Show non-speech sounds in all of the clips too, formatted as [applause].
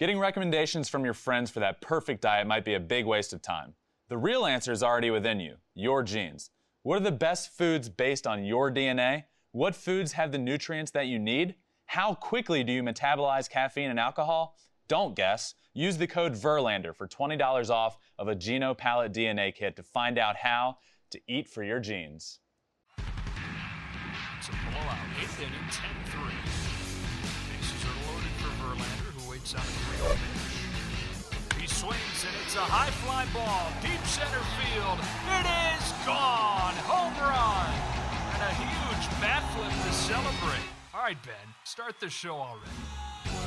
Getting recommendations from your friends for that perfect diet might be a big waste of time. The real answer is already within you your genes. What are the best foods based on your DNA? What foods have the nutrients that you need? How quickly do you metabolize caffeine and alcohol? Don't guess. Use the code VERLANDER for $20 off of a Geno Palette DNA kit to find out how to eat for your genes. It's a blowout. Eighth inning, 10-3. Bases are loaded for A 3 pitch. He swings, and it's a high fly ball, deep center field. It is gone! Home run! And a huge bat flip to celebrate. All right, Ben, start the show already.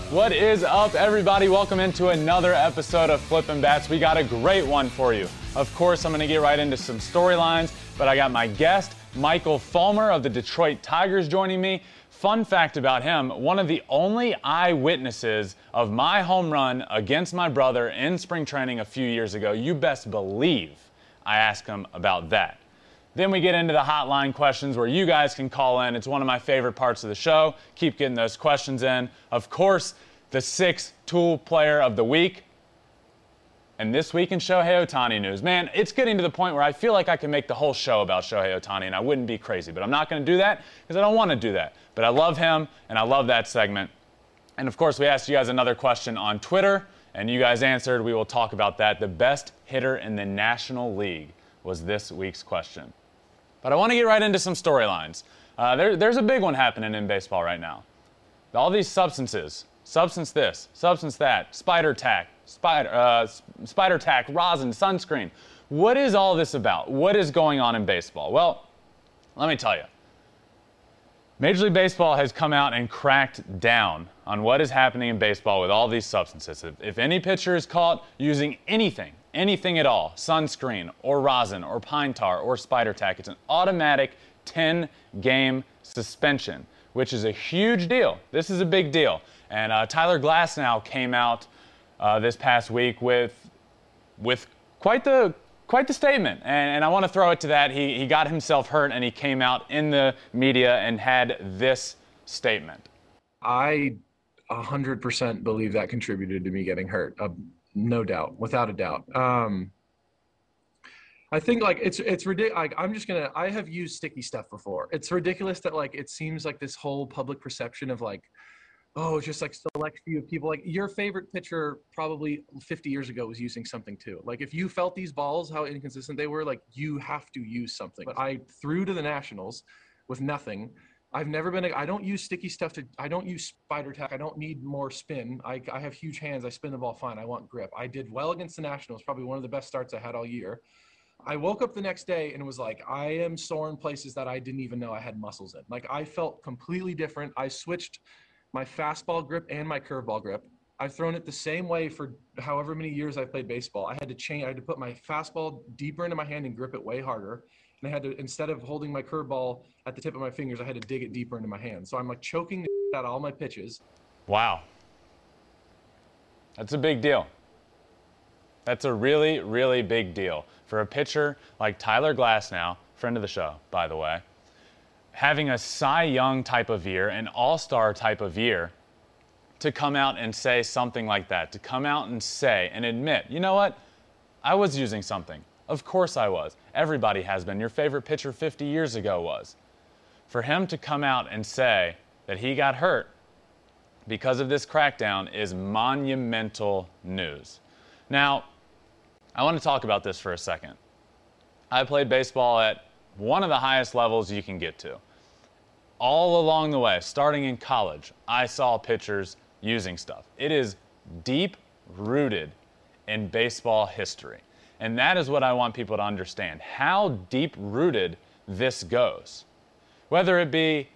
What is up, everybody? Welcome into another episode of Flippin' Bats. We got a great one for you. Of course, I'm going to get right into some storylines, but I got my guest, Michael Fulmer of the Detroit Tigers, joining me. Fun fact about him one of the only eyewitnesses of my home run against my brother in spring training a few years ago. You best believe I asked him about that. Then we get into the hotline questions where you guys can call in. It's one of my favorite parts of the show. Keep getting those questions in. Of course, the six tool player of the week. And this week in Shohei Ohtani news, man, it's getting to the point where I feel like I can make the whole show about Shohei Ohtani, and I wouldn't be crazy. But I'm not going to do that because I don't want to do that. But I love him, and I love that segment. And of course, we asked you guys another question on Twitter, and you guys answered. We will talk about that. The best hitter in the National League was this week's question. But I want to get right into some storylines. Uh, there, there's a big one happening in baseball right now. All these substances, substance this, substance that, spider tack, spider, uh, spider tack, rosin, sunscreen. What is all this about? What is going on in baseball? Well, let me tell you. Major League Baseball has come out and cracked down on what is happening in baseball with all these substances. If, if any pitcher is caught using anything, anything at all, sunscreen or rosin or pine tar or spider tack, it's an automatic 10 game suspension, which is a huge deal. This is a big deal. And uh, Tyler Glasnow came out uh, this past week with, with quite the quite the statement. And, and I want to throw it to that. He, he got himself hurt and he came out in the media and had this statement. I 100% believe that contributed to me getting hurt. Uh, no doubt, without a doubt. Um, I think like it's it's ridiculous. I'm just gonna. I have used sticky stuff before. It's ridiculous that like it seems like this whole public perception of like, oh, just like select few people. Like your favorite pitcher probably 50 years ago was using something too. Like if you felt these balls how inconsistent they were, like you have to use something. But I threw to the Nationals with nothing. I've never been. I don't use sticky stuff to. I don't use spider tack. I don't need more spin. I, I have huge hands. I spin the ball fine. I want grip. I did well against the Nationals. Probably one of the best starts I had all year. I woke up the next day and was like, I am sore in places that I didn't even know I had muscles in. Like I felt completely different. I switched my fastball grip and my curveball grip. I've thrown it the same way for however many years I've played baseball. I had to change. I had to put my fastball deeper into my hand and grip it way harder. And I had to instead of holding my curveball at the tip of my fingers, I had to dig it deeper into my hand. So I'm like choking out all my pitches. Wow. That's a big deal. That's a really, really big deal for a pitcher like Tyler Glasnow, friend of the show, by the way, having a Cy Young type of year, an All Star type of year, to come out and say something like that, to come out and say and admit, you know what, I was using something. Of course I was. Everybody has been. Your favorite pitcher 50 years ago was. For him to come out and say that he got hurt because of this crackdown is monumental news. Now, I want to talk about this for a second. I played baseball at one of the highest levels you can get to. All along the way, starting in college, I saw pitchers using stuff. It is deep rooted in baseball history. And that is what I want people to understand how deep rooted this goes. Whether it be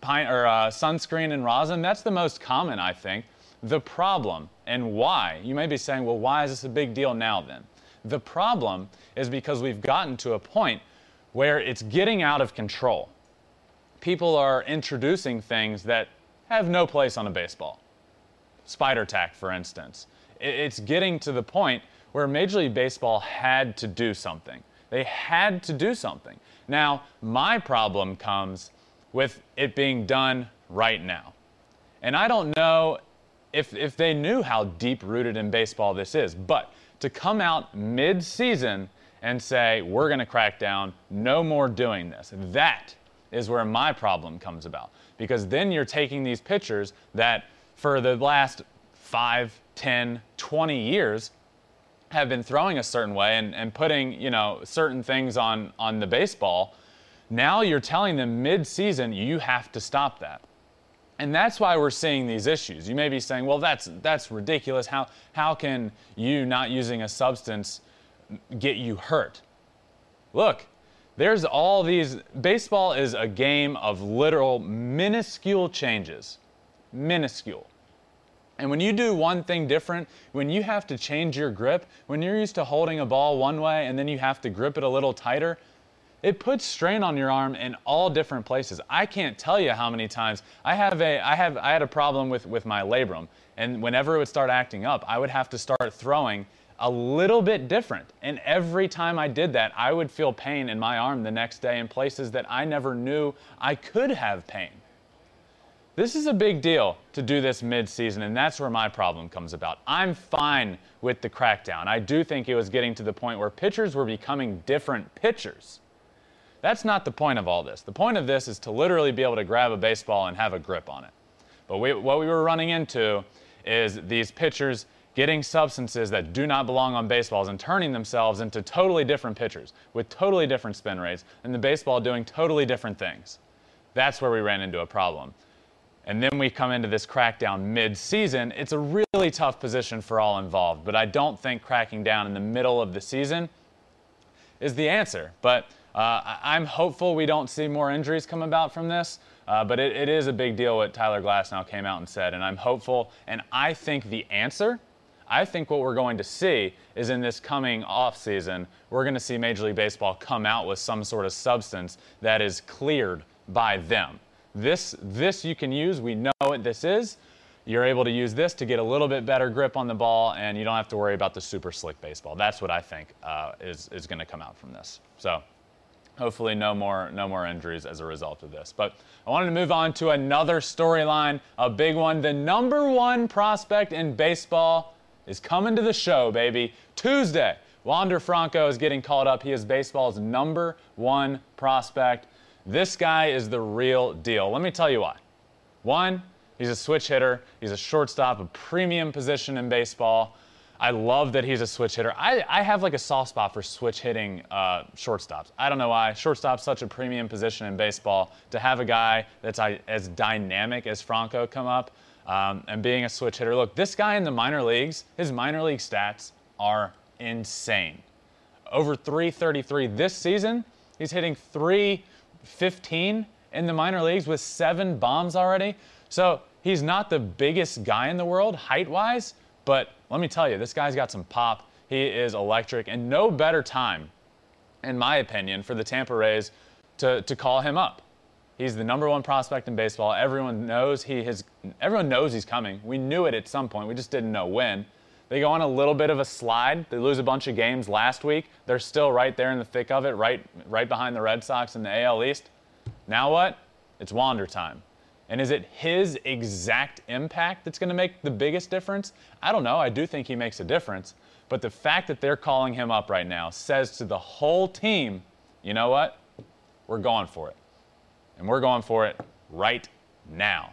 pine, or, uh, sunscreen and rosin, that's the most common, I think. The problem and why, you may be saying, well, why is this a big deal now then? The problem is because we've gotten to a point where it's getting out of control. People are introducing things that have no place on a baseball. Spider tack, for instance. It's getting to the point where Major League Baseball had to do something. They had to do something. Now, my problem comes with it being done right now. And I don't know if if they knew how deep rooted in baseball this is. But to come out mid-season and say we're going to crack down, no more doing this. That is where my problem comes about because then you're taking these pitchers that for the last 5, 10, 20 years have been throwing a certain way and, and putting, you know, certain things on on the baseball. Now you're telling them mid-season you have to stop that. And that's why we're seeing these issues. You may be saying, well, that's, that's ridiculous. How, how can you not using a substance get you hurt? Look, there's all these. Baseball is a game of literal minuscule changes. Minuscule. And when you do one thing different, when you have to change your grip, when you're used to holding a ball one way and then you have to grip it a little tighter, it puts strain on your arm in all different places. I can't tell you how many times I have a I have I had a problem with with my labrum, and whenever it would start acting up, I would have to start throwing a little bit different. And every time I did that, I would feel pain in my arm the next day in places that I never knew I could have pain. This is a big deal to do this mid-season, and that's where my problem comes about. I'm fine with the crackdown. I do think it was getting to the point where pitchers were becoming different pitchers. That's not the point of all this. The point of this is to literally be able to grab a baseball and have a grip on it. But we, what we were running into is these pitchers getting substances that do not belong on baseballs and turning themselves into totally different pitchers with totally different spin rates, and the baseball doing totally different things. That's where we ran into a problem. And then we come into this crackdown mid season. It's a really tough position for all involved, but I don't think cracking down in the middle of the season is the answer. But uh, I'm hopeful we don't see more injuries come about from this, uh, but it, it is a big deal what Tyler Glasnow came out and said, and I'm hopeful. And I think the answer, I think what we're going to see is in this coming off season, we're going to see Major League Baseball come out with some sort of substance that is cleared by them. This, this you can use. We know what this is. You're able to use this to get a little bit better grip on the ball, and you don't have to worry about the super slick baseball. That's what I think uh, is, is going to come out from this. So hopefully no more no more injuries as a result of this but i wanted to move on to another storyline a big one the number one prospect in baseball is coming to the show baby tuesday wander franco is getting called up he is baseball's number one prospect this guy is the real deal let me tell you why one he's a switch hitter he's a shortstop a premium position in baseball I love that he's a switch hitter. I, I have like a soft spot for switch hitting uh, shortstops. I don't know why. Shortstop's such a premium position in baseball. To have a guy that's as dynamic as Franco come up um, and being a switch hitter. Look, this guy in the minor leagues, his minor league stats are insane. Over 333 this season, he's hitting 315 in the minor leagues with seven bombs already. So he's not the biggest guy in the world height wise, but let me tell you, this guy's got some pop. He is electric, and no better time, in my opinion, for the Tampa Rays to, to call him up. He's the number one prospect in baseball. Everyone knows he has. Everyone knows he's coming. We knew it at some point. We just didn't know when. They go on a little bit of a slide. They lose a bunch of games last week. They're still right there in the thick of it, right, right behind the Red Sox in the AL East. Now what? It's Wander time. And is it his exact impact that's going to make the biggest difference? I don't know. I do think he makes a difference. But the fact that they're calling him up right now says to the whole team, you know what? We're going for it. And we're going for it right now.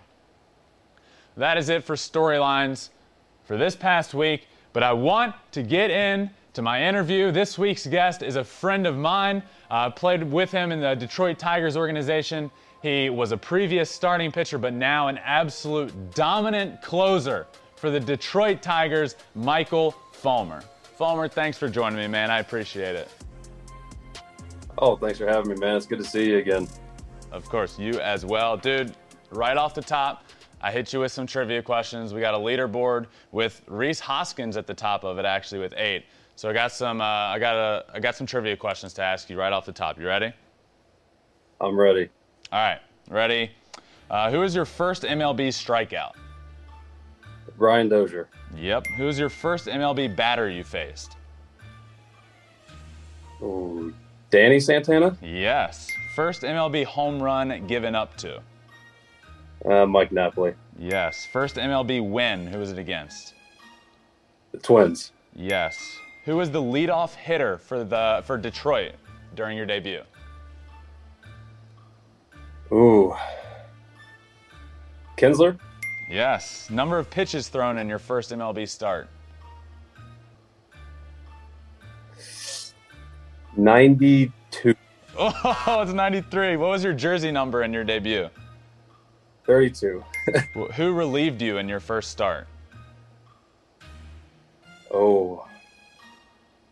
That is it for storylines for this past week. But I want to get in to my interview. This week's guest is a friend of mine. Uh, played with him in the Detroit Tigers organization. He was a previous starting pitcher, but now an absolute dominant closer for the Detroit Tigers, Michael Fulmer. Fulmer, thanks for joining me, man. I appreciate it. Oh, thanks for having me, man. It's good to see you again. Of course, you as well. Dude, right off the top, I hit you with some trivia questions. We got a leaderboard with Rhys Hoskins at the top of it, actually, with eight. So I got some, uh, I got a, I got some trivia questions to ask you right off the top. You ready? I'm ready. All right, ready? Uh, who was your first MLB strikeout? Brian Dozier. Yep. Who was your first MLB batter you faced? Ooh, Danny Santana? Yes. First MLB home run given up to? Uh, Mike Napoli. Yes. First MLB win. Who was it against? The Twins. Yes. Who was the leadoff hitter for the for Detroit during your debut? Ooh. Kinsler? Yes. Number of pitches thrown in your first MLB start? 92. Oh, it's 93. What was your jersey number in your debut? 32. [laughs] Who relieved you in your first start? Oh.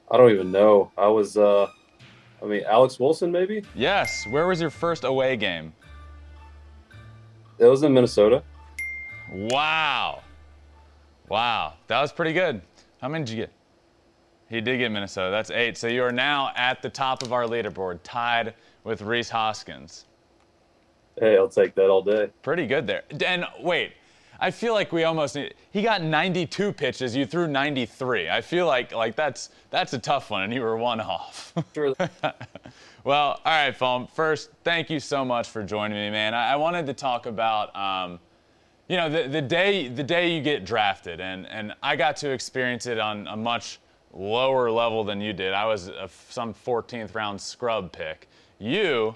I don't even know. I was, uh, I mean, Alex Wilson, maybe? Yes. Where was your first away game? It was in Minnesota. Wow. Wow. That was pretty good. How many did you get? He did get Minnesota. That's eight. So you are now at the top of our leaderboard, tied with Rhys Hoskins. Hey, I'll take that all day. Pretty good there. And wait, I feel like we almost need. He got 92 pitches. You threw 93. I feel like like that's that's a tough one, and you were one off. [laughs] Sure. well, all right, Fulm. First, thank you so much for joining me, man. I, I wanted to talk about. Um, you know, the, the day the day you get drafted, and, and I got to experience it on a much lower level than you did. I was a, some 14th round scrub pick. You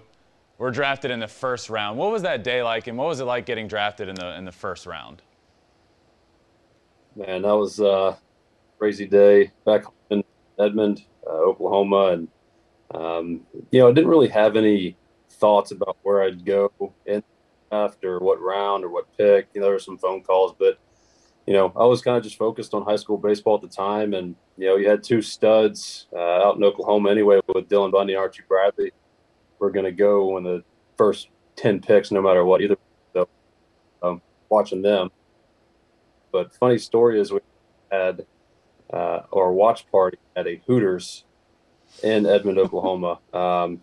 were drafted in the first round. What was that day like, and what was it like getting drafted in the in the first round? Man, that was a crazy day back in Edmond, uh, Oklahoma. And, um, you know, I didn't really have any thoughts about where I'd go in after what round or what pick. You know, there were some phone calls, but, you know, I was kind of just focused on high school baseball at the time. And, you know, you had two studs uh, out in Oklahoma anyway with Dylan Bundy and Archie Bradley. We're going to go in the first 10 picks, no matter what, either. So, um, watching them. But funny story is we had uh, our watch party at a Hooters in Edmond, Oklahoma. Um,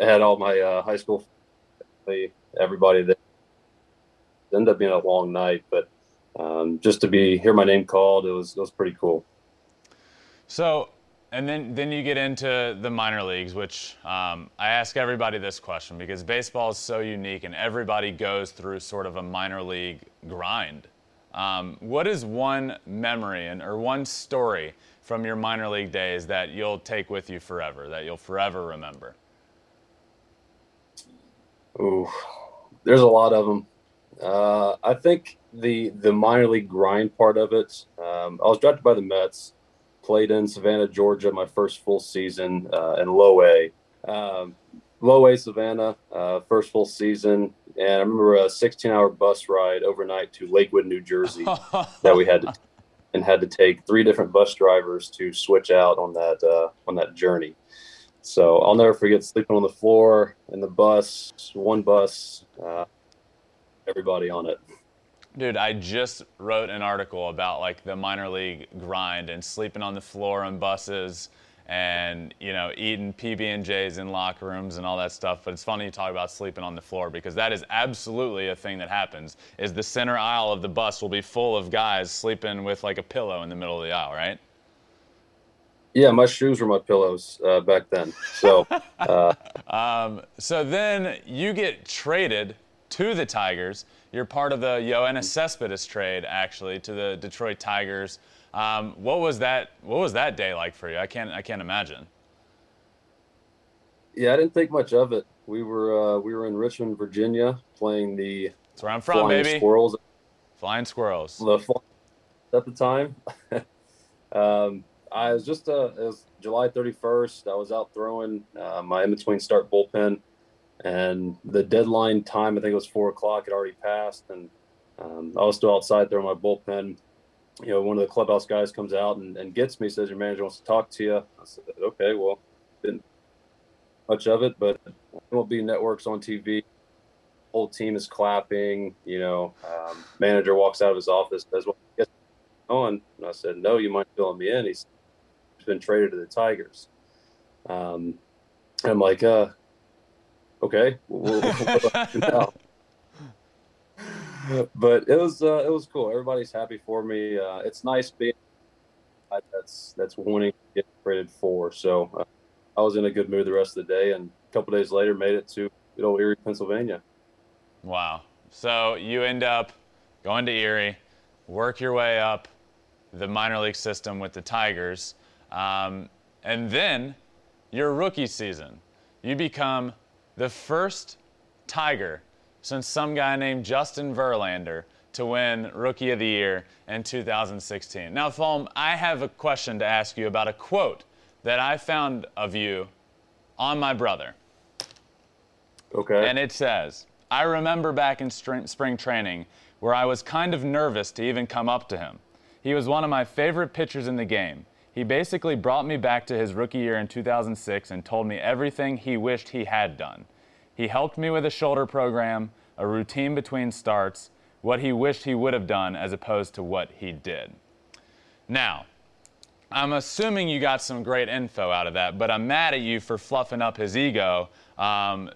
I had all my uh, high school, family, everybody there. It ended up being a long night, but um, just to be hear my name called, it was it was pretty cool. So, and then then you get into the minor leagues, which um, I ask everybody this question because baseball is so unique, and everybody goes through sort of a minor league grind. Um, what is one memory and or one story from your minor league days that you'll take with you forever, that you'll forever remember? Ooh, there's a lot of them. Uh, I think the the minor league grind part of it. Um, I was drafted by the Mets, played in Savannah, Georgia, my first full season uh, in low A. Um, low A Savannah, uh, first full season, and I remember a 16-hour bus ride overnight to Lakewood, New Jersey, [laughs] that we had to and had to take three different bus drivers to switch out on that uh, on that journey. So I'll never forget sleeping on the floor in the bus, one bus, uh, everybody on it. Dude, I just wrote an article about like the minor league grind and sleeping on the floor on buses and you know eating PB&Js in locker rooms and all that stuff. But it's funny you talk about sleeping on the floor because that is absolutely a thing that happens. Is the center aisle of the bus will be full of guys sleeping with like a pillow in the middle of the aisle, right? Yeah, my shoes were my pillows uh, back then. So [laughs] uh, Um, so then you get traded to the Tigers. You're part of the Yoenis Cespedes trade, actually, to the Detroit Tigers. Um, what was that? What was that day like for you? I can't. I can't imagine. yeah, I didn't think much of it. We were uh, we were in Richmond, Virginia, playing the That's where I'm from, Flying baby. Squirrels. Flying squirrels. the at the time. [laughs] um, I was just uh, it was July 31st. I was out throwing uh, my in between start bullpen, and the deadline time I think it was four o'clock. Had already passed, and um, I was still outside throwing my bullpen. You know, one of the clubhouse guys comes out and, and gets me. Says your manager wants to talk to you. I said, okay, well, didn't much of it, but MLB networks on TV whole team is clapping. You know, um, manager walks out of his office, says, "Well, yes, on." And I said, "No, you mind filling me in?" He's been traded to the Tigers. Um, I'm like, uh, "Okay, we'll, we'll, what do I do now?" [laughs] But it was uh, it was cool. Everybody's happy for me. Uh, it's nice being that's that's wanting to get traded for. So uh, I was in a good mood the rest of the day, and a couple days later, made it to good old Erie, Pennsylvania. Wow. So you end up going to Erie, work your way up the minor league system with the Tigers, um, and then your rookie season, you become the first Tiger since some guy named Justin Verlander to win Rookie of the Year in 2016. Now, Fulm, I have a question to ask you about a quote that I found of you on my brother. Okay. And it says, I remember back in spring training where I was kind of nervous to even come up to him. He was one of my favorite pitchers in the game. He basically brought me back to his rookie year in 2006 and told me everything he wished he had done. He helped me with a shoulder program, a routine between starts, what he wished he would have done as opposed to what he did. Now, I'm assuming you got some great info out of that, but I'm mad at you for fluffing up his ego um,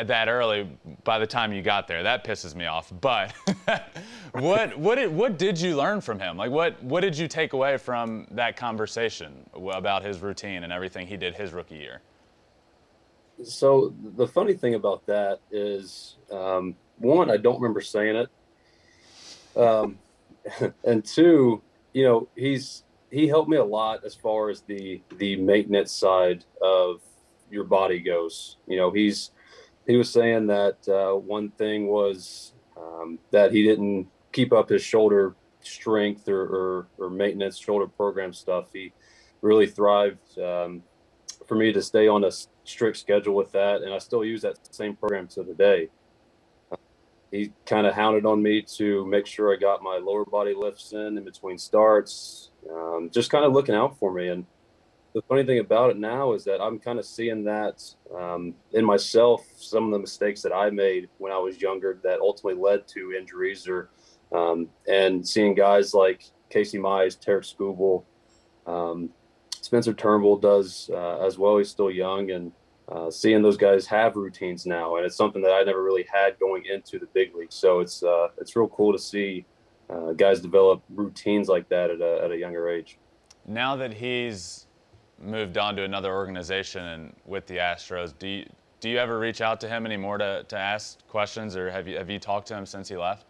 that early by the time you got there. That pisses me off. But [laughs] what, what, did, what did you learn from him? Like, what, what did you take away from that conversation about his routine and everything he did his rookie year? So, the funny thing about that is um, one, I don't remember saying it. Um, [laughs] and two, you know, he's he helped me a lot as far as the the maintenance side of your body goes. You know, he's he was saying that uh, one thing was um, that he didn't keep up his shoulder strength or, or, or maintenance shoulder program stuff. He really thrived um, for me to stay on a strict schedule with that, and I still use that same program to the day. he kind of hounded on me to make sure I got my lower body lifts in in between starts, um, just kind of looking out for me. And the funny thing about it now is that I'm kind of seeing that um, in myself, some of the mistakes that I made when I was younger that ultimately led to injuries, or um, and seeing guys like Casey Mize, Tarik Skubal, um, Spencer Turnbull does uh, as well. He's still young, and uh, seeing those guys have routines now, and it's something that I never really had going into the big league. So it's uh, it's real cool to see uh, guys develop routines like that at a, at a younger age. Now that he's moved on to another organization and with the Astros, do you, do you ever reach out to him anymore to, to ask questions, or have you have you talked to him since he left?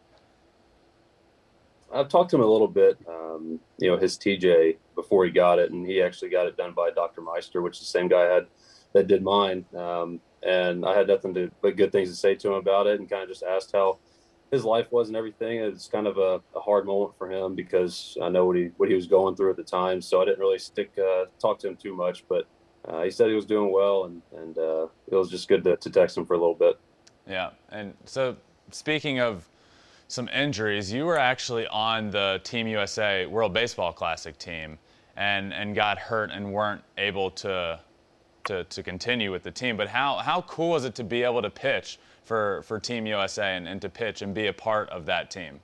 I've talked to him a little bit. Um, you know, his TJ before he got it, and he actually got it done by Dr. Meister, which is the same guy I had that did mine. Um, and I had nothing to but good things to say to him about it, and kind of just asked how his life was and everything. It's kind of a, a, hard moment for him because I know what he what he was going through at the time. So I didn't really stick uh, talk to him too much, but uh, he said he was doing well, and and uh, it was just good to, to text him for a little bit. Yeah, and so speaking of some injuries, you were actually on the Team USA World Baseball Classic team, and and got hurt and weren't able to to, to continue with the team. But how how cool was it to be able to pitch? for, for Team USA and, and to pitch and be a part of that team?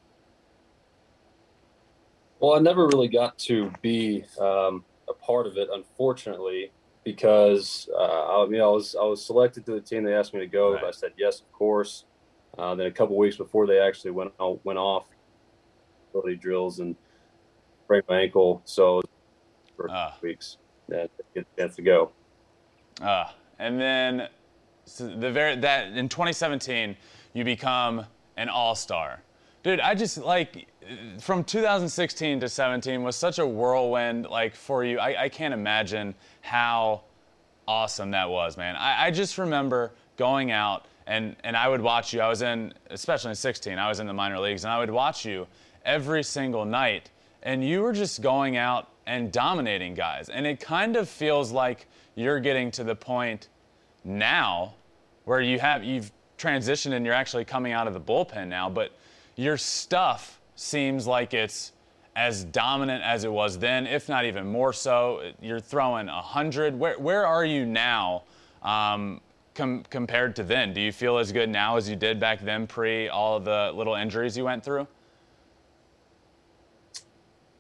Well, I never really got to be um, a part of it, unfortunately, because uh, I, mean, I was I was selected to the team. They asked me to go, right. I said yes, of course. Uh, then a couple weeks before they actually went went off, ability drills and break my ankle, so for uh, weeks, get a chance to go. Uh, and then so the very that in 2017 you become an all-star. Dude, I just like from 2016 to 17 was such a whirlwind like for you. I, I can't imagine how awesome that was, man. I, I just remember going out and and I would watch you. I was in especially in 16. I was in the minor leagues and I would watch you every single night and you were just going out and dominating guys. And it kind of feels like you're getting to the point now where you have you've transitioned and you're actually coming out of the bullpen now, but your stuff seems like it's as dominant as it was then, if not even more so. You're throwing a hundred. Where where are you now? Um, com- compared to then, do you feel as good now as you did back then, pre all of the little injuries you went through?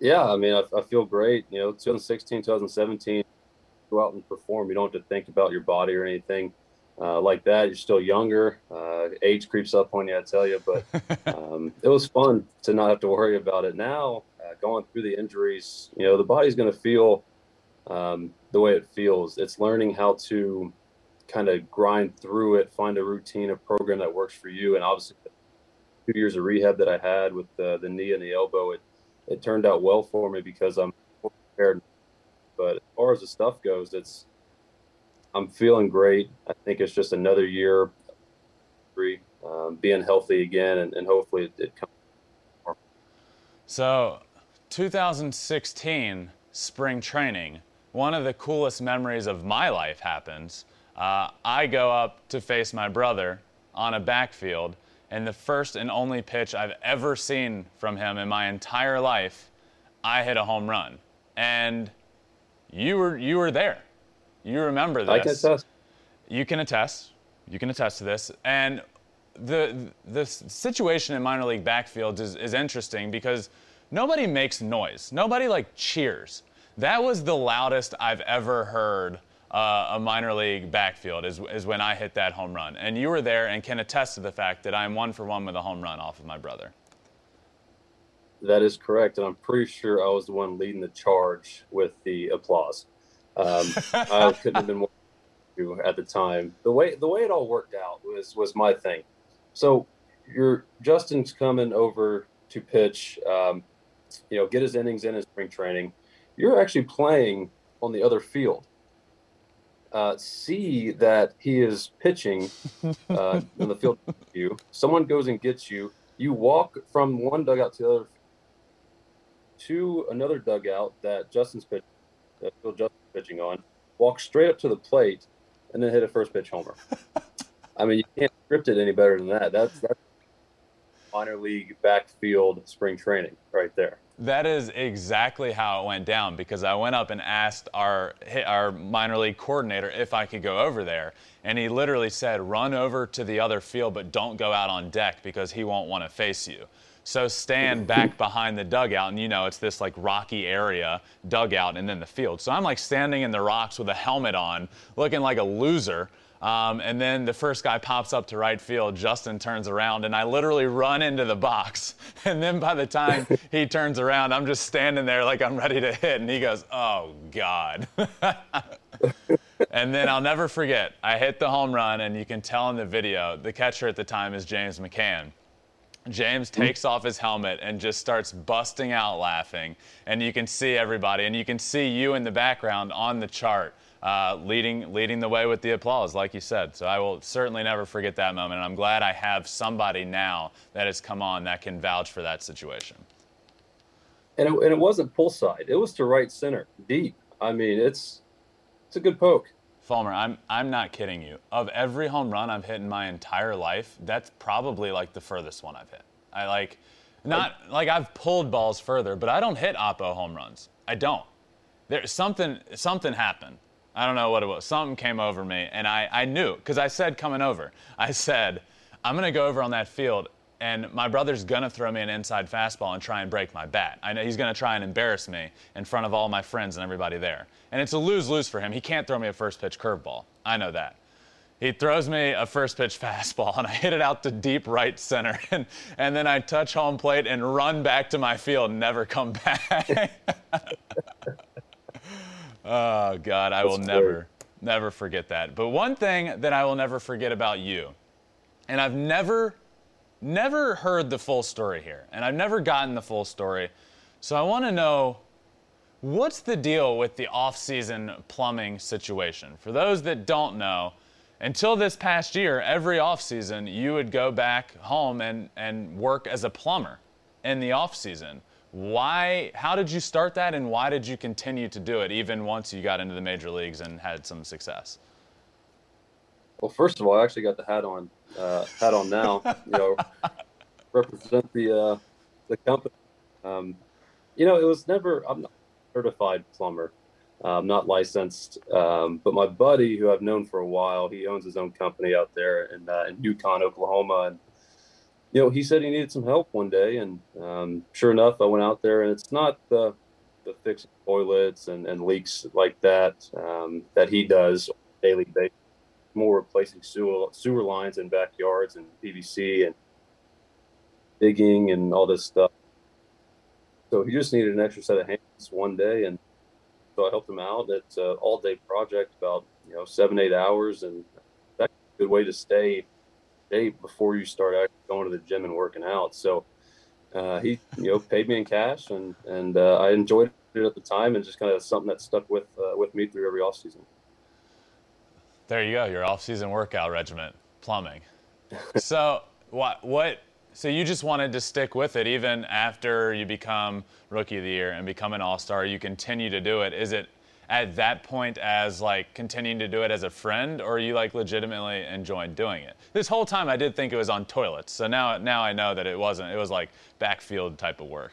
Yeah, I mean, I, I feel great. You know, 2016, 2017, go out and perform. You don't have to think about your body or anything uh, like that. You're still younger. Uh, age creeps up on you, I tell you. But [laughs] um, it was fun to not have to worry about it. Now, uh, going through the injuries, you know, the body's going to feel um, the way it feels. It's learning how to kind of grind through it, find a routine, a program that works for you, and obviously two years of rehab that I had with the, the knee and the elbow, it, it turned out well for me because I'm prepared. But as far as the stuff goes, it's I'm feeling great. I think it's just another year, um, being healthy again, and, and hopefully it, it comes. So, 2016 spring training, one of the coolest memories of my life happens. Uh, I go up to face my brother on a backfield, and the first and only pitch I've ever seen from him in my entire life, I hit a home run. And you were you were there. You remember this. I can attest. You can attest. You can attest to this. And the the situation in minor league backfields is, is interesting because nobody makes noise. Nobody like cheers. That was the loudest I've ever heard uh, a minor league backfield is, is when I hit that home run. And you were there and can attest to the fact that I'm one for one with a home run off of my brother. That is correct. And I'm pretty sure I was the one leading the charge with the applause. Um, [laughs] I couldn't have been more at the time. The way the way it all worked out was was my thing. So your Justin's coming over to pitch, um, you know, get his innings in his spring training. You're actually playing on the other field. Uh, see that he is pitching uh, [laughs] in the field. You, someone goes and gets you. You walk from one dugout to the other to another dugout that Justin's pitching, that Phil Justin's pitching on. Walk straight up to the plate, and then hit a first pitch homer. I mean, you can't script it any better than that. That's that's minor league backfield spring training right there. That is exactly how it went down because I went up and asked our our minor league coordinator if I could go over there, and he literally said, "Run over to the other field, but don't go out on deck because he won't want to face you." So stand back behind the dugout, and you know it's this like rocky area, dugout, and then the field. So I'm like standing in the rocks with a helmet on, looking like a loser. Um, and then the first guy pops up to right field. Justin turns around, and I literally run into the box. [laughs] And then by the time [laughs] he turns around, I'm just standing there like I'm ready to hit. And he goes, Oh, God. [laughs] and then I'll never forget, I hit the home run, and you can tell in the video, the catcher at the time is James McCann. James takes off his helmet and just starts busting out laughing. And you can see everybody, and you can see you in the background on the chart uh, leading leading the way with the applause, like you said. So I will certainly never forget that moment, and I'm glad I have somebody now that has come on that can vouch for that situation. And it, and it wasn't pull side; it was to right center, deep. I mean, it's it's a good poke. Fulmer, I'm I'm not kidding you. Of every home run I've hit in my entire life, that's probably like the furthest one I've hit. I like not like I've pulled balls further, but I don't hit oppo home runs. I don't. There's something something happened I don't know what it was. Something came over me, and I, I knew because I said coming over, I said, I'm going to go over on that field, and my brother's going to throw me an inside fastball and try and break my bat. I know he's going to try and embarrass me in front of all my friends and everybody there. And it's a lose lose for him. He can't throw me a first pitch curveball. I know that. He throws me a first pitch [laughs] fastball, and I hit it out to deep right center. [laughs] And, and then I touch home plate and run back to my field and never come [laughs] back. Oh God, I That's will never, never forget that. But one thing that I will never forget about you, and I've never, never heard the full story here, and I've never gotten the full story. So I want to know what's the deal with the off-season plumbing situation? For those that don't know, until this past year, every off-season you would go back home and, and work as a plumber in the off-season. Why, how did you start that and why did you continue to do it even once you got into the major leagues and had some success? Well, first of all, I actually got the hat on, uh, hat on now, you know, [laughs] represent the, uh, the company. Um, you know, it was never, I'm not certified plumber. I'm not licensed, um, but my buddy, who I've known for a while, he owns his own company out there in, uh, in Yukon, Oklahoma, and you know, he said he needed some help one day, and um, sure enough, I went out there, and it's not the the fixing toilets and, and leaks like that um, that he does daily basis. More replacing sewer sewer lines in backyards and PVC and digging and all this stuff. So he just needed an extra set of hands one day, and so I helped him out. It's an all day project, about you know seven eight hours, and that's a good way to stay shape before you start actually going to the gym and working out. So uh, he, you know, paid me in cash, and and uh, I enjoyed it at the time, and just kind of something that stuck with uh, with me through every off season. There you go, your off-season workout regimen, plumbing. [laughs] so what what so you just wanted to stick with it even after you become rookie of the year and become an all-star, you continue to do it. Is it at that point as like continuing to do it as a friend or you like legitimately enjoying doing it? This whole time I did think it was on toilets. So now now I know that it wasn't. It was like backfield type of work.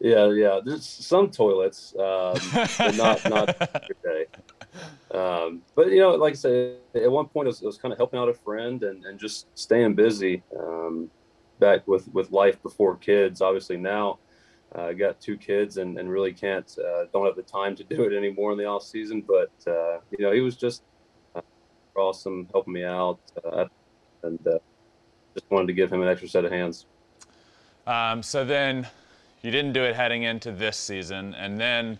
Yeah, yeah. There's some toilets, um, but not not every day. Um, but you know, like I said, at one point it was, was kind of helping out a friend and, and just staying busy. Um, back with with life before kids. Obviously now, uh, got two kids and, and really can't uh, don't have the time to [laughs] do it anymore in the off season. But uh, you know, he was just uh, awesome, helping me out, uh, and uh, just wanted to give him an extra set of hands. Um, so then you didn't do it heading into this season, and then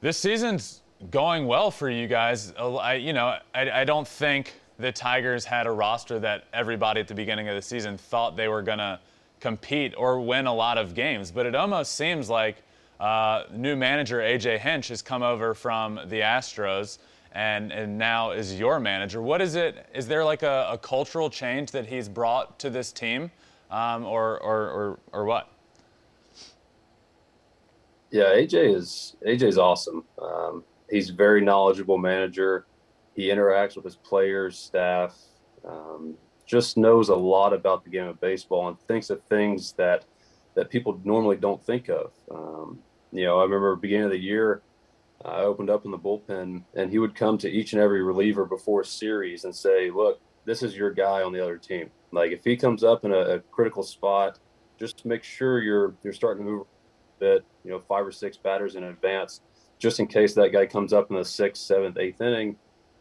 this season's going well for you guys. I, you know, I, I don't think the Tigers had a roster that everybody at the beginning of the season thought they were going to compete or win a lot of games. But it almost seems like uh, new manager AJ Hinch has come over from the Astros and, and now is your manager. What is it? Is there like a, a cultural change that he's brought to this team, um, or, or, or, or what? Yeah, AJ is AJ's awesome. Um, he's a very knowledgeable manager. He interacts with his players, staff, um, just knows a lot about the game of baseball and thinks of things that that people normally don't think of. Um, you know, I remember beginning of the year, I opened up in the bullpen, and he would come to each and every reliever before a series and say, "Look, this is your guy on the other team. Like if he comes up in a, a critical spot, just make sure you're you're starting to move a bit. You know, five or six batters in advance, just in case that guy comes up in the sixth, seventh, eighth inning."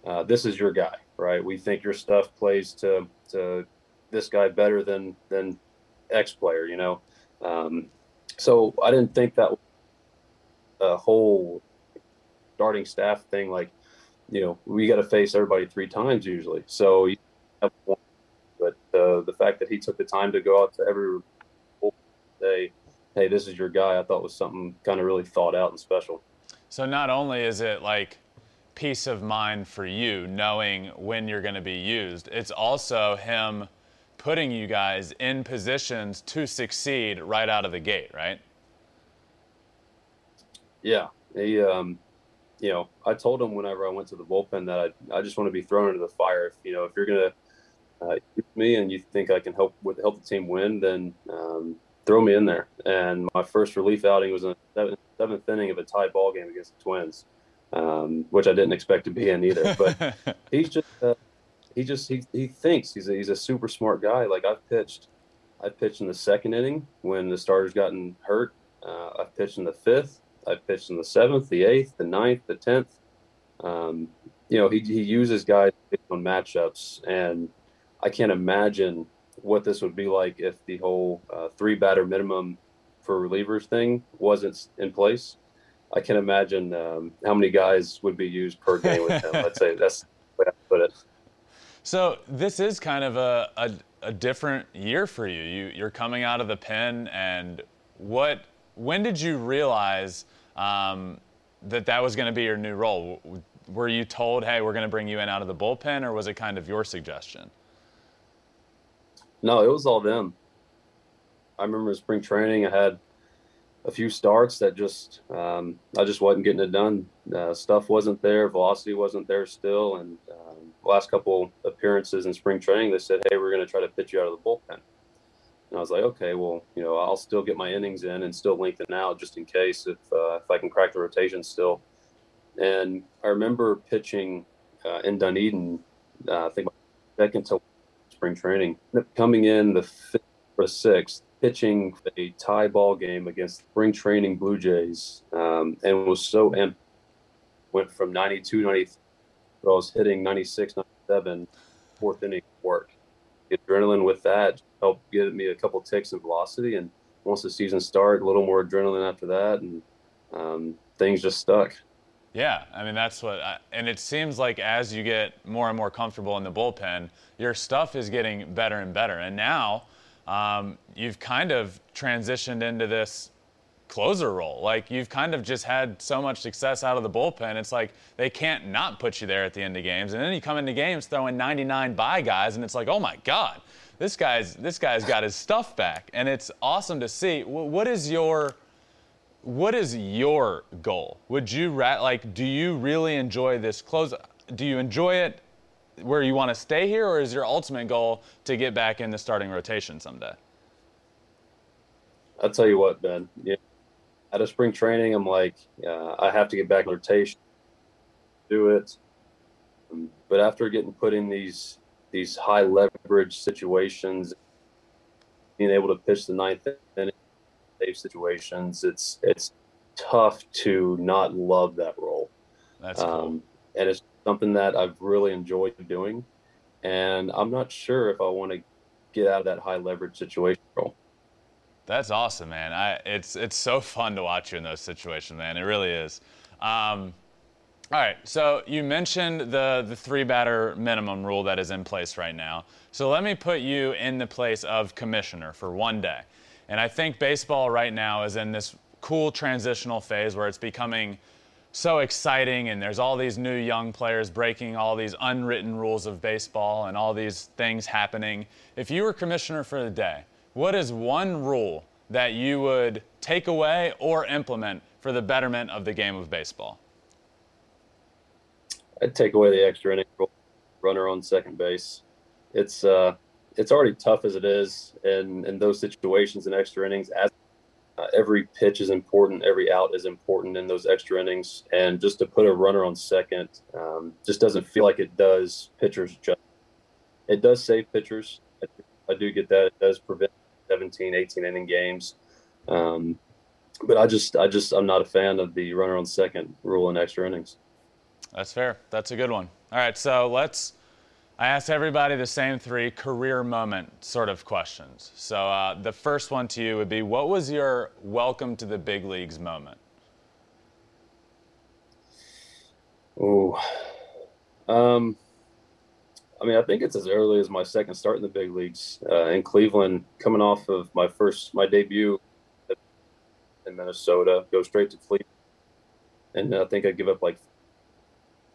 Uh, this is your guy, right? We think your stuff plays to to this guy better than than X player, you know. Um, so I didn't think that a whole starting staff thing, like you know, we got to face everybody three times usually. So, but uh, the fact that he took the time to go out to every day, hey, this is your guy, I thought was something kind of really thought out and special. So not only is it like peace of mind for you knowing when you're going to be used. It's also him putting you guys in positions to succeed right out of the gate, right? Yeah. He, um, you know, I told him whenever I went to the bullpen that I, I just want to be thrown into the fire. If, you know, if you're going to uh, use me and you think I can help with help the team win, then um, throw me in there. And my first relief outing was in the seventh, seventh inning of a tie ball game against the Twins um, which I didn't expect to be in either. But [laughs] he's just uh, he just he, he thinks he's a, he's a super smart guy. Like I've pitched, I pitched in the second inning when the starters gotten hurt. Uh, I've pitched in the fifth. I've pitched in the seventh, the eighth, the ninth, the tenth. Um, you know, he he uses guys on matchups, and I can't imagine what this would be like if the whole uh, three batter minimum for relievers thing wasn't in place. I can imagine um, how many guys would be used per game with him. Let's say that's the way I put it. So this is kind of a, a, a, different year for you. you. You're coming out of the pen, and what? When did you realize um, that that was going to be your new role? Were you told, "Hey, we're going to bring you in out of the bullpen," or was it kind of your suggestion? No, it was all them. I remember spring training. I had a few starts that just um, I just wasn't getting it done. Uh, stuff wasn't there, velocity wasn't there still, and um, last couple appearances in spring training, they said, "Hey, we're going to try to pitch you out of the bullpen." And I was like, "Okay, well, you know, I'll still get my innings in and still lengthen out just in case if uh, if I can crack the rotation still." And I remember pitching uh, in Dunedin, uh, I think second to spring training, coming in the fifth or sixth pitching a tie ball game against spring training Blue Jays um, and was so amped. Went from 92, 93, but I was hitting 96, 97, fourth inning work. The adrenaline with that helped give me a couple ticks in velocity. And once the season started, a little more adrenaline after that. And um, things just stuck. Yeah, I mean that's what, I, and it seems like as you get more and more comfortable in the bullpen, your stuff is getting better and better. And now um, you've kind of transitioned into this closer role. Like you've kind of just had so much success out of the bullpen. It's like they can't not put you there at the end of games. And then you come into games throwing 99 by guys, and it's like, oh my God, this guy's this guy's got his stuff back, and it's awesome to see. What is your what is your goal? Would you ra- like? Do you really enjoy this close? Do you enjoy it where you want to stay here, or is your ultimate goal to get back in the starting rotation someday? I'll tell you what, Ben. Yeah, out of spring training, I'm like, uh, I have to get back in rotation, do it. Um, but after getting put in these these high leverage situations, being able to pitch the ninth inning safe situations, it's it's tough to not love that role. That's cool. Um, and it's something that I've really enjoyed doing. And I'm not sure if I want to get out of that high leverage situation. That's awesome, man. I, it's it's so fun to watch you in those situations, man. It really is. Um, all right, so you mentioned the the three batter minimum rule that is in place right now. So let me put you in the place of commissioner for one day. And I think baseball right now is in this cool transitional phase where it's becoming so exciting and there's all these new young players breaking all these unwritten rules of baseball and all these things happening. If you were commissioner for the day, what is one rule that you would take away or implement for the betterment of the game of baseball? I'd take away the extra inning rule, runner on second base. It's uh, it's already tough as it is in in those situations in extra innings. As uh, every pitch is important, every out is important in those extra innings, and just to put a runner on second um, just doesn't feel like it does pitchers. Just it does save pitchers. I, I do get that. It does prevent 17, 18 inning games. Um, but I just, I just, I'm not a fan of the runner on second rule in extra innings. That's fair. That's a good one. All right, so let's I asked everybody the same three career moment sort of questions. So uh, the first one to you would be what was your welcome to the big leagues moment? Oh, um, I mean, I think it's as early as my second start in the big leagues uh, in Cleveland, coming off of my first, my debut in Minnesota, go straight to Cleveland. And I think I give up like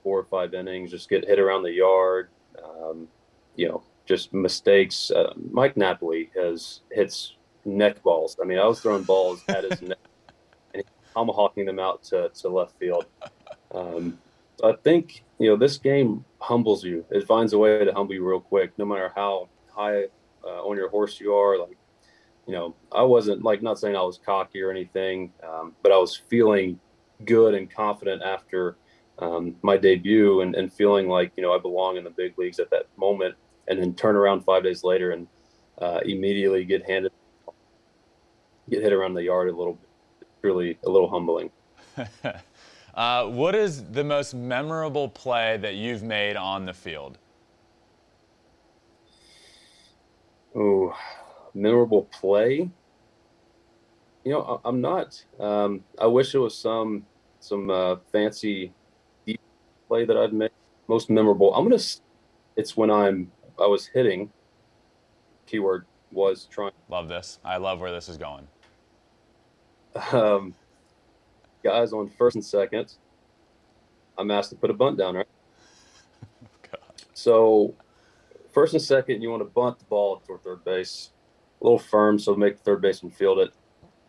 four or five innings, just get hit around the yard, um, you know, just mistakes. Uh, Mike Napoli has hits neck balls. I mean, I was throwing balls at his [laughs] neck and tomahawking them out to, to left field. Um, so I think, you know, this game humbles you. It finds a way to humble you real quick, no matter how high uh, on your horse you are. Like, you know, I wasn't like not saying I was cocky or anything, um, but I was feeling good and confident after um, my debut and, and feeling like you know I belong in the big leagues at that moment, and then turn around five days later and uh, immediately get handed get hit around the yard a little bit. Really a little humbling. [laughs] uh, what is the most memorable play that you've made on the field? Oh, memorable play. You know, I, am not. Um, I wish it was some some uh, fancy play that I've made most memorable. I'm gonna. It's when I'm. I was hitting. Keyword was trying. Love this. I love where this is going. Um, guys on first and second. I'm asked to put a bunt down, right? [laughs] God. So, first and second, you want to bunt the ball toward third base, a little firm, so make the third baseman field it.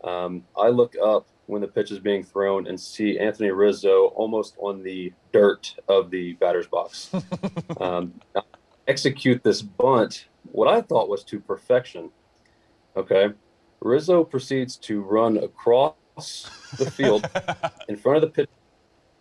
Um, I look up when the pitch is being thrown and see Anthony Rizzo almost on the dirt of the batter's box. [laughs] um, execute this bunt, what I thought was to perfection. Okay. Rizzo proceeds to run across the field [laughs] in front of the pitch,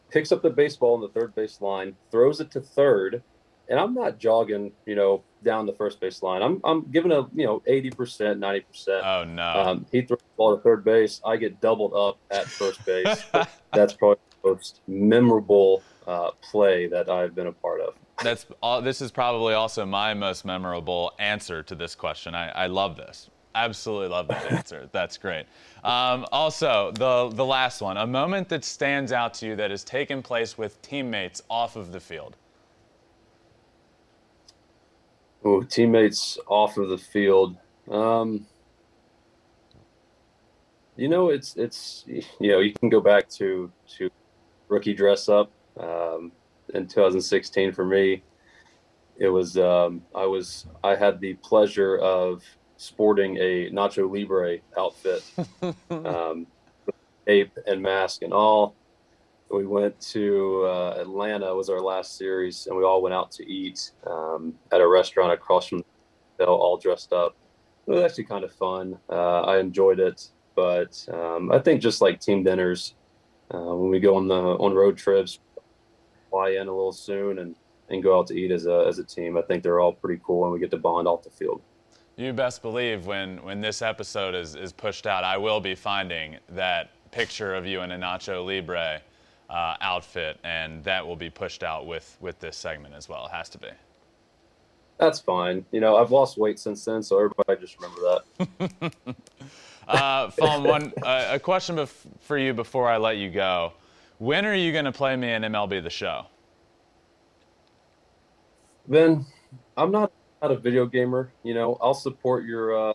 picks up the baseball on the third base line, throws it to third, and I'm not jogging, you know, down the first base line. I'm I'm giving a you know 80 percent, 90 percent. Oh no! Um, he throws the ball to third base. I get doubled up at first base. [laughs] that's probably the most memorable uh, play that I've been a part of. That's all. This is probably also my most memorable answer to this question. I, I love this. Absolutely love that [laughs] answer. That's great. Um, also, the the last one, a moment that stands out to you that has taken place with teammates off of the field. Oh, teammates off of the field. Um, you know, it's it's you know you can go back to to rookie dress up um, in 2016 for me. It was um, I was I had the pleasure of sporting a Nacho Libre outfit, [laughs] um, ape and mask and all. We went to uh, Atlanta was our last series, and we all went out to eat um, at a restaurant across from the all dressed up. It was actually kind of fun. Uh, I enjoyed it, but um, I think just like team dinners, uh, when we go on the on road trips, fly in a little soon and and go out to eat as a as a team. I think they're all pretty cool, and we get to bond off the field. You best believe when when this episode is is pushed out, I will be finding that picture of you in a Nacho Libre uh, outfit, and that will be pushed out with with this segment as well. It has to be. That's fine. You know, I've lost weight since then, so everybody just remember that. [laughs] uh, Fulm, one uh, a question bef- for you before I let you go. When are you going to play me in MLB The Show? Ben, I'm not, not a video gamer. You know, I'll support your uh,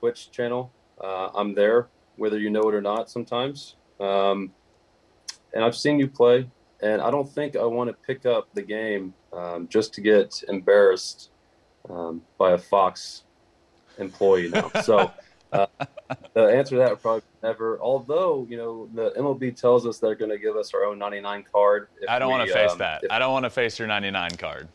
Twitch channel. Uh, I'm there, whether you know it or not. Sometimes. Um, and I've seen you play, and I don't think I want to pick up the game um, just to get embarrassed um, by a Fox employee now. [laughs] So uh, the answer to that would probably never. Although you know the MLB tells us they're going to give us our own 99 card. I don't want to face um, that. If, I don't want to face your 99 card.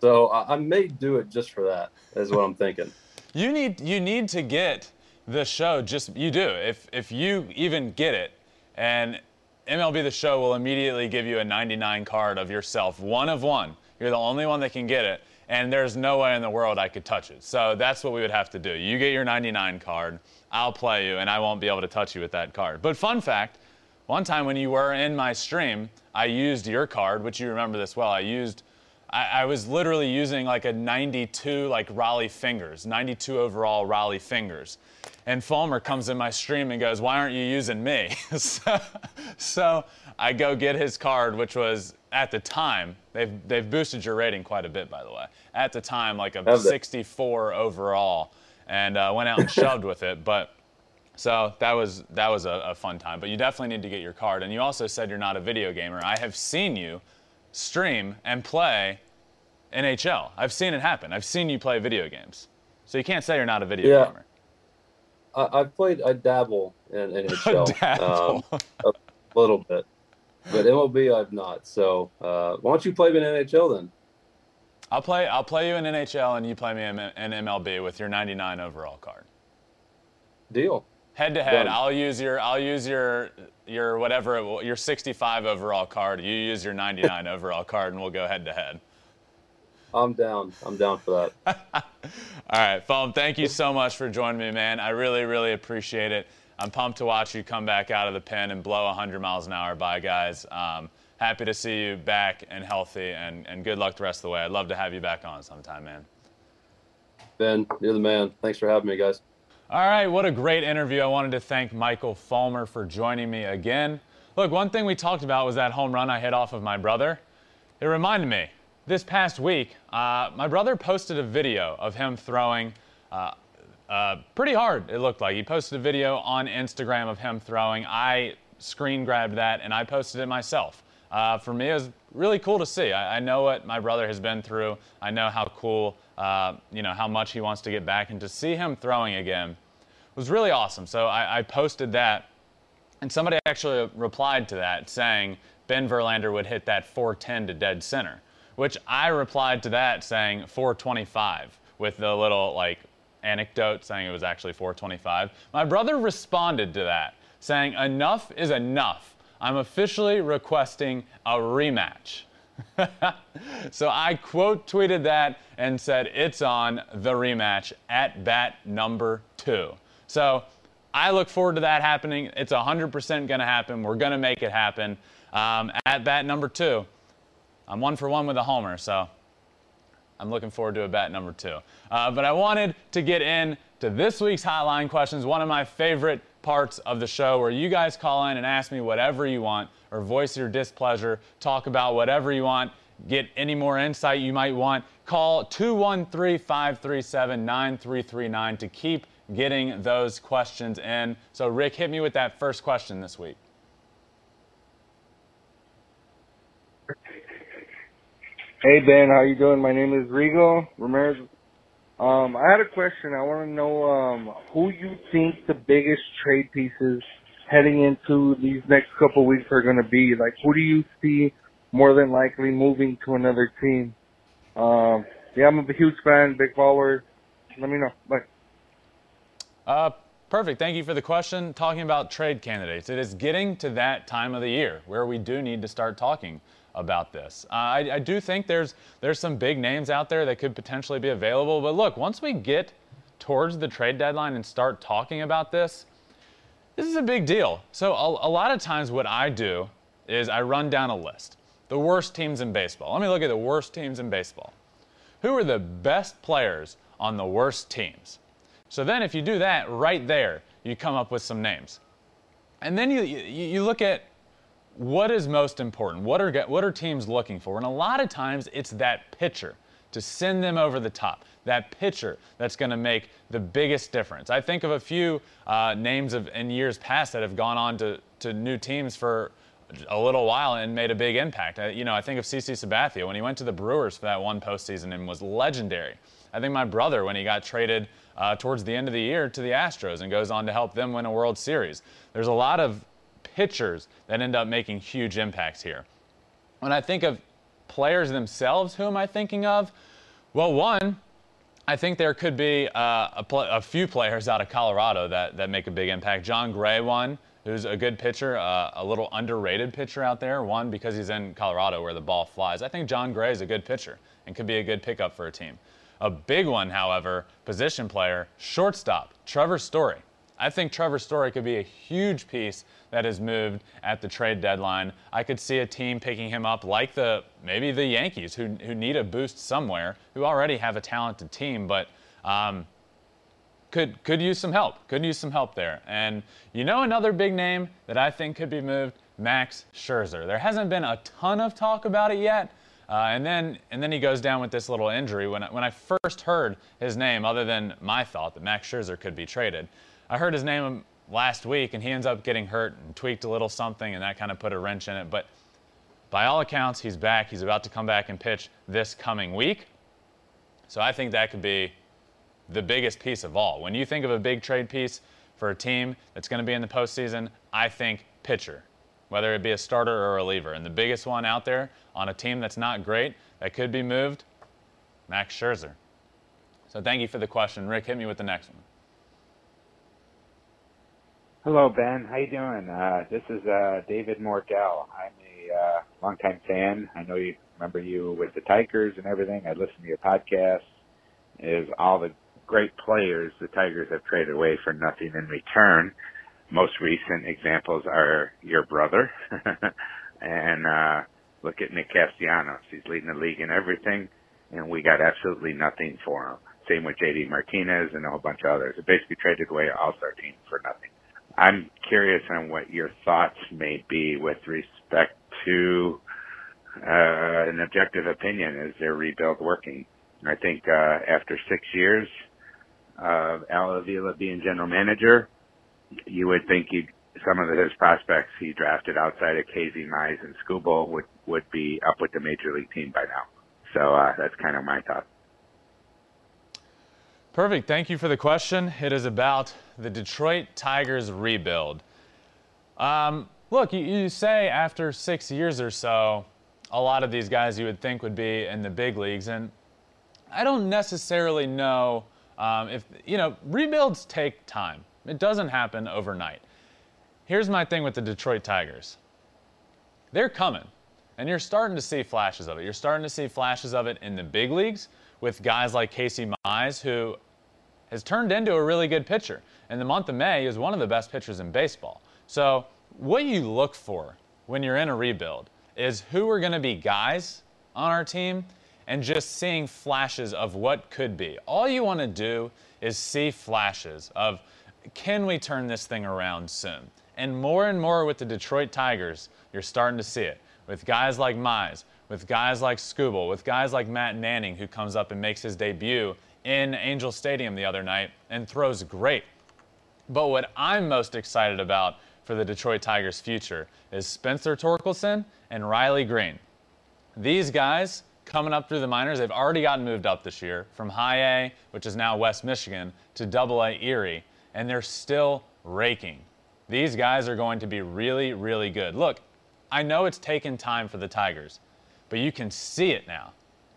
So I, I may do it just for that. Is what I'm thinking. [laughs] you need you need to get the show. Just you do. If if you even get it, and MLB The Show will immediately give you a 99 card of yourself, one of one. You're the only one that can get it, and there's no way in the world I could touch it. So that's what we would have to do. You get your 99 card, I'll play you, and I won't be able to touch you with that card. But fun fact, one time when you were in my stream, I used your card, which you remember this well. I used, I, I was literally using like a 92 like Rollie Fingers, 92 overall Rollie Fingers and Fulmer comes in my stream and goes, "Why aren't you using me?" [laughs] so, so, I go get his card, which was at the time they've they've boosted your rating quite a bit, by the way. At the time, like a 64 overall, and uh, went out and shoved with it. But so that was that was a, a fun time. But you definitely need to get your card. And you also said you're not a video gamer. I have seen you stream and play NHL. I've seen it happen. I've seen you play video games. So you can't say you're not a video yeah. gamer. I, have played. I dabble in [laughs] NHL um, a little bit, but MLB I've not. So uh, why don't you play me in NHL then? I'll play. I'll play you in NHL, and you play me in, in MLB with your 99 overall card. Deal. Head to head, I'll use your. I'll use your your whatever your 65 overall card. You use your 99 [laughs] overall card, and we'll go head to head. I'm down. I'm down for that. [laughs] All right, Fulm, thank you so much for joining me, man. I really, really appreciate it. I'm pumped to watch you come back out of the pen and blow 100 miles an hour by, guys. Um, happy to see you back and healthy, and, and good luck the rest of the way. I'd love to have you back on sometime, man. Ben, you're the man. Thanks for having me, guys. All right, what a great interview. I wanted to thank Michael Fulmer for joining me again. Look, one thing we talked about was that home run I hit off of my brother. It reminded me this past week, uh, my brother posted a video of him throwing uh, uh, pretty hard, it looked like. He posted a video on Instagram of him throwing. I screen grabbed that and I posted it myself. Uh, for me, it was really cool to see. I, I, know what my brother has been through. I know how cool, uh, you know, how much he wants to get back. And to see him throwing again was really awesome. So I, I posted that. And somebody actually replied to that saying Ben Verlander would hit that 410 to dead center which I replied to that saying 425 with the little like anecdote saying it was actually 425. My brother responded to that saying, Enough is enough. I'm officially requesting a rematch. [laughs] so I quote tweeted that and said, It's on the rematch at bat number two. So I look forward to that happening. It's 100% going to happen. We're going to make it happen. Um, at bat number two, I'm one for one with a homer, so I'm looking forward to a bat number two. Uh, but I wanted to get in to this week's Hotline Questions, one of my favorite parts of the show where you guys call in and ask me whatever you want or voice your displeasure, talk about whatever you want, get any more insight you might want. Call 213 537 9339 to keep getting those questions in. So, Rick, hit me with that first question this week. Hey Ben, how you doing? My name is Rigo Ramirez. Um, I had a question. I want to know um, who you think the biggest trade pieces heading into these next couple weeks are going to be. Like, who do you see more than likely moving to another team? Um, yeah, I'm a huge fan, big follower. Let me know. Bye. Uh, perfect. Thank you for the question. Talking about trade candidates, it is getting to that time of the year where we do need to start talking about this. Uh, I, I, do think there's there's some big names out there that could potentially be available. But look, once we get towards the trade deadline and start talking about this, this is a big deal. So a, a lot of times, what I do is I run down a list. The worst teams in baseball. Let me look at the worst teams in baseball. Who are the best players on the worst teams? So then, if you do that right there, you come up with some names. And then you, you, you look at what is most important? What are, what are teams looking for? And a lot of times it's that pitcher to send them over the top. That pitcher that's going to make the biggest difference. I think of a few uh, names of in years past that have gone on to, to new teams for a little while and made a big impact. I, you know, I think of CC Sabathia when he went to the Brewers for that one postseason and was legendary. I think my brother when he got traded uh, towards the end of the year to the Astros and goes on to help them win a World Series. There's a lot of pitchers that end up making huge impacts here. When I think of players themselves, who am I thinking of? Well, one, I think there could be uh, a, a, few players out of Colorado that, that make a big impact. Jon Gray, one, who's a good pitcher, uh, a little underrated pitcher out there. One, because he's in Colorado where the ball flies. I think Jon Gray is a good pitcher and could be a good pickup for a team. A big one, however, position player, shortstop, Trevor Story. I think Trevor Story could be a huge piece that is moved at the trade deadline. I could see a team picking him up like the maybe the Yankees who, who need a boost somewhere, who already have a talented team, but um, could could use some help. Could use some help there. And you know another big name that I think could be moved, Max Scherzer. There hasn't been a ton of talk about it yet. Uh, and then and then he goes down with this little injury. When when I first heard his name, other than my thought that Max Scherzer could be traded, I heard his name last week, and he ends up getting hurt and tweaked a little something, and that kind of put a wrench in it. But by all accounts, he's back. He's about to come back and pitch this coming week. So I think that could be the biggest piece of all. When you think of a big trade piece for a team that's going to be in the postseason, I think pitcher, whether it be a starter or a reliever. And the biggest one out there on a team that's not great that could be moved, Max Scherzer. So thank you for the question. Rick, hit me with the next one. Hello, Ben. How you doing? Uh, this is uh, David Mordell. I'm a uh, longtime fan. I know you remember you with the Tigers and everything. I listen to your podcast. Is all the great players the Tigers have traded away for nothing in return. Most recent examples are your brother, [laughs] and uh, look at Nick Castellanos. He's leading the league in everything, and we got absolutely nothing for him. Same with JD Martinez and a whole bunch of others. It basically traded away all-star team for nothing. I'm curious on what your thoughts may be with respect to uh, an objective opinion. Is their rebuild working? I think uh, after six years of Al Avila being general manager, you would think some of his prospects he drafted outside of Casey Mize and Skubal would would be up with the major league team by now. So uh, that's kind of my thought. Perfect. Thank you for the question. It is about the Detroit Tigers rebuild. Um, look, you, you, say after six years or so, a lot of these guys you would think would be in the big leagues, and I don't necessarily know um, if you know rebuilds take time. It doesn't happen overnight. Here's my thing with the Detroit Tigers. They're coming, and you're starting to see flashes of it. You're starting to see flashes of it in the big leagues with guys like Casey Mize, who has turned into a really good pitcher. In the month of May, was one of the best pitchers in baseball. So, what you look for when you're in a rebuild is who are going to be guys on our team and just seeing flashes of what could be. All you want to do is see flashes of can we turn this thing around soon? And more and more with the Detroit Tigers, you're starting to see it. With guys like Mize, with guys like Skubal, with guys like Matt Manning, who comes up and makes his debut in Angel Stadium the other night and throws great. But what I'm most excited about for the Detroit Tigers' future is Spencer Torkelson and Riley Greene. These guys coming up through the minors, they've already gotten moved up this year from high A, which is now West Michigan, to double A Erie, and they're still raking. These guys are going to be really, really good. Look, I know it's taken time for the Tigers, but you can see it now.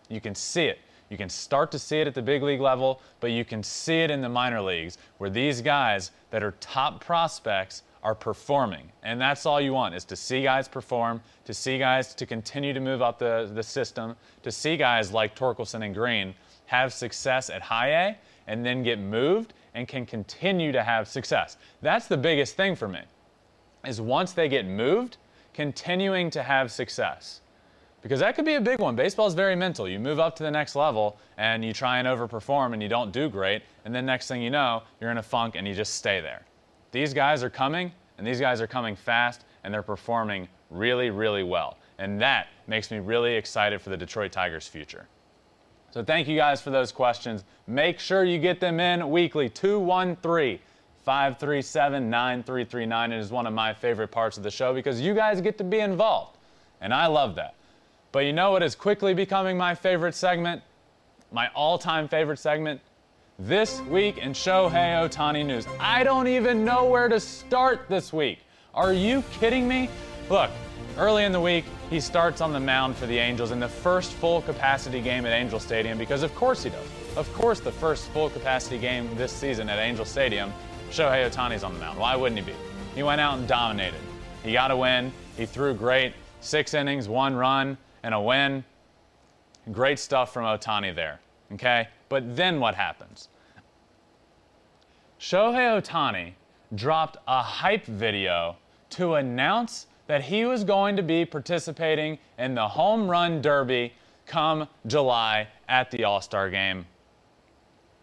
You can see it. You can start to see it at the big league level, but you can see it in the minor leagues where these guys that are top prospects are performing. And that's all you want is to see guys perform, to see guys to continue to move up the, the system, to see guys like Torkelson and Greene have success at high A and then get moved and can continue to have success. That's the biggest thing for me. Is once they get moved, continuing to have success because that could be a big one. Baseball is very mental. You move up to the next level and you try and overperform and you don't do great, and then next thing you know, you're in a funk and you just stay there. These guys are coming, and these guys are coming fast, and they're performing really, really well. And that makes me really excited for the Detroit Tigers' future. So thank you guys for those questions. Make sure you get them in weekly 213 537 9339. It is one of my favorite parts of the show because you guys get to be involved. And I love that. But you know what is quickly becoming my favorite segment? My all time favorite segment? This week in Shohei Ohtani news. I don't even know where to start this week. Are you kidding me? Look, early in the week, he starts on the mound for the Angels in the first full capacity game at Angel Stadium because, of course, he does. Of course, the first full capacity game this season at Angel Stadium, Shohei Ohtani's on the mound. Why wouldn't he be? He went out and dominated. He got a win. He threw great. Six innings, one run, and a win. Great stuff from Ohtani there. Okay? But then what happens? Shohei Ohtani dropped a hype video to announce that he was going to be participating in the home run derby come July at the All Star game.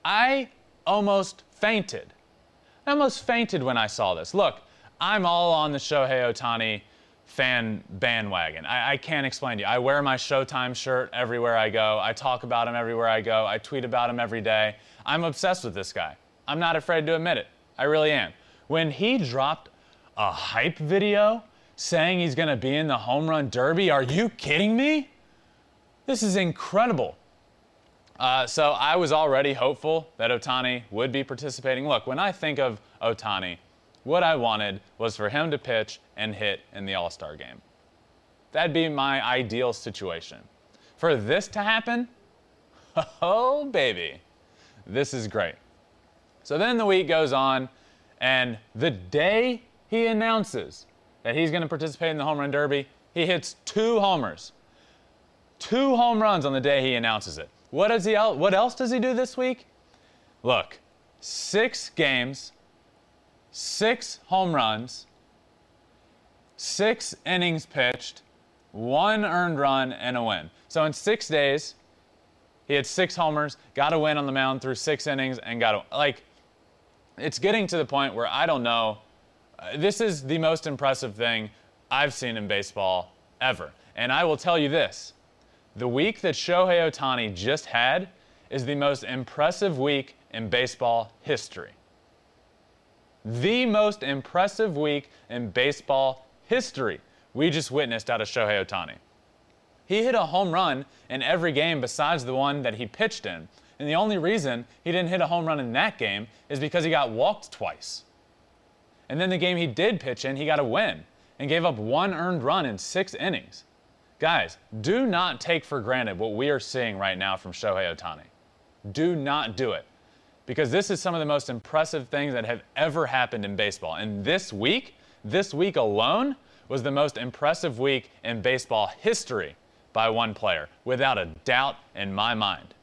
I almost fainted. I almost fainted when I saw this. Look, I'm all on the Shohei Ohtani fan bandwagon. I, I, can't explain to you. I wear my Showtime shirt everywhere I go. I talk about him everywhere I go. I tweet about him every day. I'm obsessed with this guy. I'm not afraid to admit it. I really am. When he dropped a hype video saying he's going to be in the home run derby, are you kidding me? This is incredible. Uh, so I was already hopeful that Ohtani would be participating. Look, when I think of Ohtani, what I wanted was for him to pitch and hit in the All Star game. That'd be my ideal situation. For this to happen, [laughs] oh baby, this is great. So then the week goes on, and the day he announces that he's going to participate in the home run derby, he hits two homers. Two home runs on the day he announces it. What, does he, what else does he do this week? Look, six games, six home runs, six innings pitched, one earned run, and a win. So in six days, he had six homers, got a win on the mound through six innings, and got a like. It's getting to the point where I don't know. Uh, this is the most impressive thing I've seen in baseball ever. And I will tell you this the week that Shohei Ohtani just had is the most impressive week in baseball history the most impressive week in baseball history we just witnessed out of Shohei Ohtani. He hit a home run in every game besides the one that he pitched in. And the only reason he didn't hit a home run in that game is because he got walked twice. And then the game he did pitch in, he got a win and gave up one earned run in six innings. Guys, do not take for granted what we are seeing right now from Shohei Ohtani. Do not do it because this is some of the most impressive things that have ever happened in baseball. And this week, this week alone, was the most impressive week in baseball history by one player, without a doubt in my mind.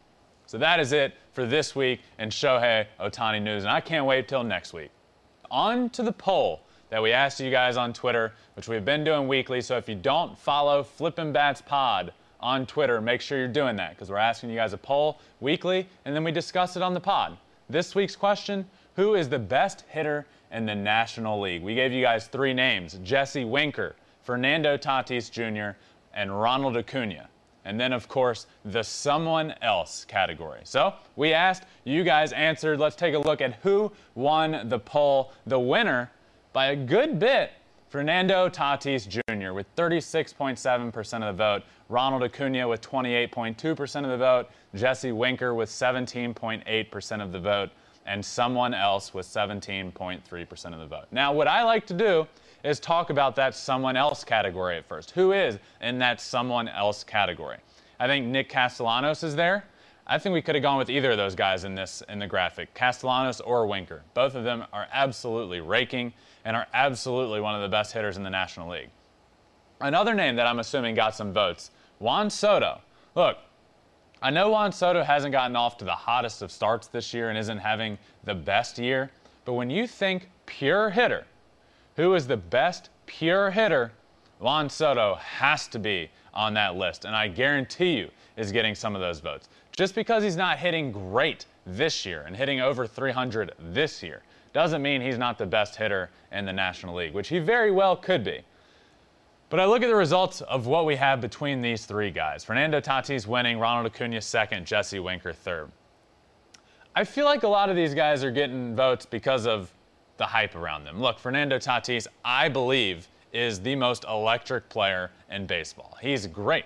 So that is it for this week in Shohei Ohtani news, and I can't wait till next week. On to the poll that we asked you guys on Twitter, which we've been doing weekly. So if you don't follow Flippin' Bats Pod on Twitter, make sure you're doing that because we're asking you guys a poll weekly, and then we discuss it on the pod. This week's question Who is the best hitter in the National League? We gave you guys three names Jesse Winker, Fernando Tatis Jr., and Ronald Acuna. And then, of course, the someone else category. So we asked, you guys answered. Let's take a look at who won the poll. The winner, by a good bit, Fernando Tatis Jr. with 36.7% of the vote, Ronald Acuna with 28.2% of the vote, Jesse Winker with 17.8% of the vote, and someone else with 17.3% of the vote. Now, what I like to do is talk about that someone else category at first. Who is in that someone else category? I think Nick Castellanos is there. I think we could have gone with either of those guys in this in the graphic, Castellanos or Winker. Both of them are absolutely raking and are absolutely one of the best hitters in the National League. Another name that I'm assuming got some votes, Juan Soto. Look, I know Juan Soto hasn't gotten off to the hottest of starts this year and isn't having the best year, but when you think pure hitter, who is the best pure hitter, Juan Soto has to be on that list, and I guarantee you is getting some of those votes. Just because he's not hitting great this year and hitting over 300 this year doesn't mean he's not the best hitter in the National League, which he very well could be. But I look at the results of what we have between these three guys. Fernando Tatis winning, Ronald Acuna second, Jesse Winker third. I feel like a lot of these guys are getting votes because of the hype around them. Look, Fernando Tatis, I believe, is the most electric player in baseball. He's great.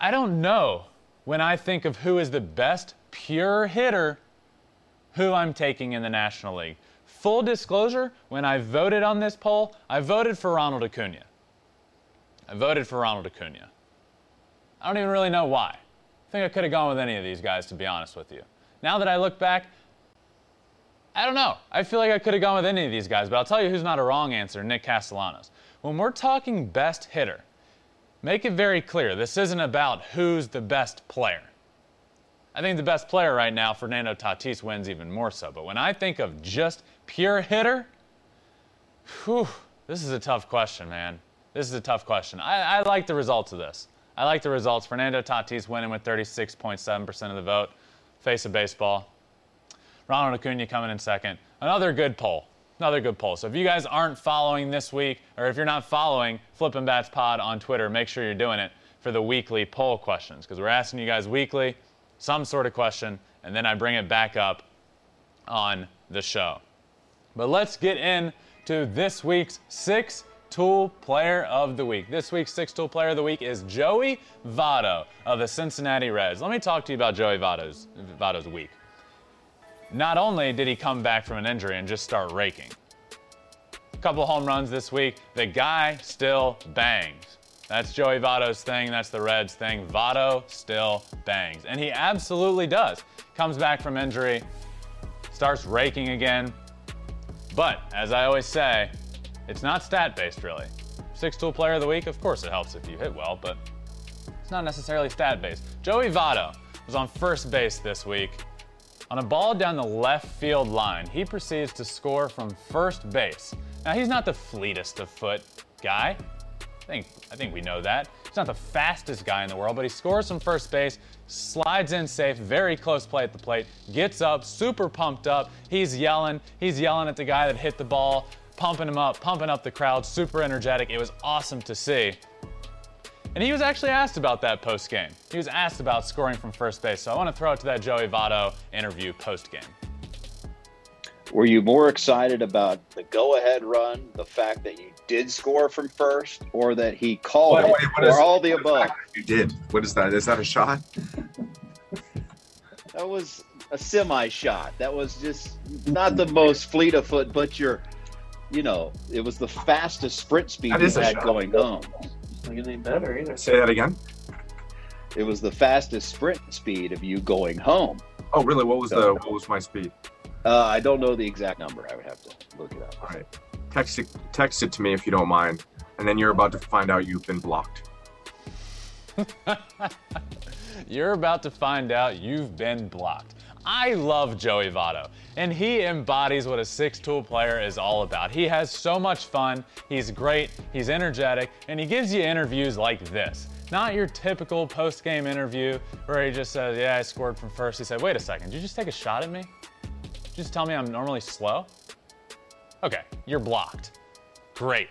I don't know when I think of who is the best pure hitter who I'm taking in the National League. Full disclosure, when I voted on this poll, I voted for Ronald Acuna. I voted for Ronald Acuna. I don't even really know why. I think I could have gone with any of these guys, to be honest with you. Now that I look back, I don't know. I feel like I could have gone with any of these guys, but I'll tell you who's not a wrong answer Nick Castellanos. When we're talking best hitter, make it very clear this isn't about who's the best player. I think the best player right now, Fernando Tatis, wins even more so. But when I think of just pure hitter, whew, this is a tough question, man. This is a tough question. I, I like the results of this. I like the results. Fernando Tatis winning with 36.7% of the vote. Face of baseball. Ronald Acuna coming in second. Another good poll. Another good poll. So if you guys aren't following this week, or if you're not following Flippin' Bats Pod on Twitter, make sure you're doing it for the weekly poll questions because we're asking you guys weekly some sort of question, and then I bring it back up on the show. But let's get into this week's six tool player of the week. This week's six tool player of the week is Joey Votto of the Cincinnati Reds. Let me talk to you about Joey Votto's, Votto's week. Not only did he come back from an injury and just start raking, a couple home runs this week, the guy still bangs. That's Joey Votto's thing. That's the Reds thing. Votto still bangs. And he absolutely does. Comes back from injury, starts raking again. But as I always say, it's not stat based really. Six tool player of the week, of course it helps if you hit well, but it's not necessarily stat based. Joey Votto was on first base this week. On a ball down the left field line, he proceeds to score from first base. Now, he's not the fleetest of foot guy. I think, I think we know that. He's not the fastest guy in the world, but he scores from first base, slides in safe, very close play at the plate, gets up, super pumped up. He's yelling. He's yelling at the guy that hit the ball, pumping him up, pumping up the crowd, super energetic. It was awesome to see. And he was actually asked about that post game. He was asked about scoring from first base. So I want to throw it to that Joey Votto interview post game. Were you more excited about the go ahead run, the fact that you did score from first, or that he called Wait, it, wait, what or is- all the above? You did. What is that? Is that a shot? [laughs] That was a semi shot. That was just not the most fleet of foot, but you're, you know, it was the fastest sprint speed That you had shot. going home. Any better either. Say that again. It was the fastest sprint speed of you going home. Oh, really? What was the what was my speed? Uh, I don't know the exact number. I would have to look it up. All right. Text it, text it to me if you don't mind. And then you're about to find out you've been blocked. [laughs] You're about to find out you've been blocked. I love Joey Votto, and he embodies what a six tool player is all about. He has so much fun, he's great, he's energetic, and he gives you interviews like this. not your typical post game interview where he just says, Yeah, I scored from first. He said, Wait a second, did you just take a shot at me? Did you just tell me I'm normally slow? Okay, you're blocked. Great.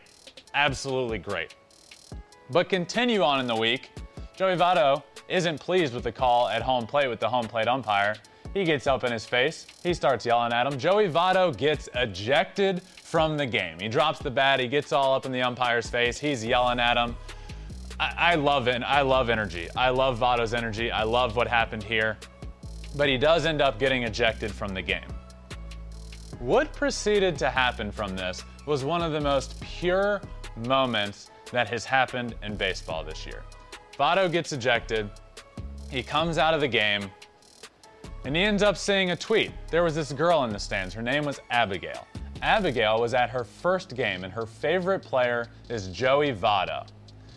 Absolutely great. But continue on in the week. Joey Votto isn't pleased with the call at home plate with the home plate umpire. He gets up in his face. He starts yelling at him. Joey Votto gets ejected from the game. He drops the bat. He gets all up in the umpire's face. He's yelling at him. I, I love it. I love energy. I love Votto's energy. I love what happened here. But he does end up getting ejected from the game. What proceeded to happen from this was one of the most pure moments that has happened in baseball this year. Votto gets ejected. He comes out of the game and he ends up seeing a tweet. There was this girl in the stands. Her name was Abigail. Abigail was at her first game, and her favorite player is Joey Votto.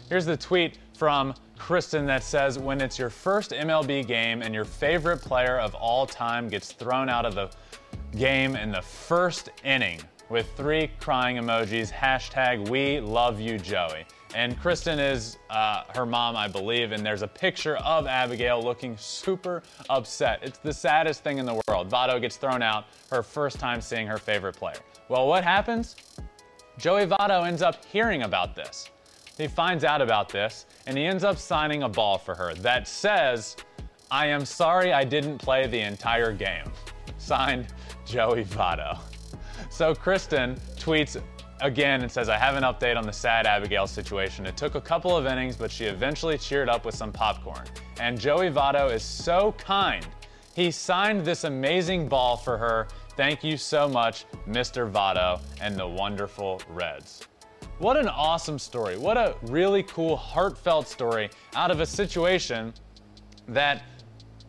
Here's the tweet from Kristen that says When it's your first MLB game and your favorite player of all time gets thrown out of the game in the first inning with three crying emojis, hashtag we love you, Joey. And Kristen is uh, her mom, I believe, and there's a picture of Abigail looking super upset. It's the saddest thing in the world. Votto gets thrown out, her first time seeing her favorite player. Well, what happens? Joey Votto ends up hearing about this. He finds out about this, and he ends up signing a ball for her that says, I am sorry I didn't play the entire game. Signed, Joey Votto. So Kristen tweets again and says, I have an update on the sad Abigail situation. It took a couple of innings, but she eventually cheered up with some popcorn. And Joey Votto is so kind. He signed this amazing ball for her. Thank you so much, Mr. Votto and the wonderful Reds. What an awesome story. What a really cool, heartfelt story out of a situation that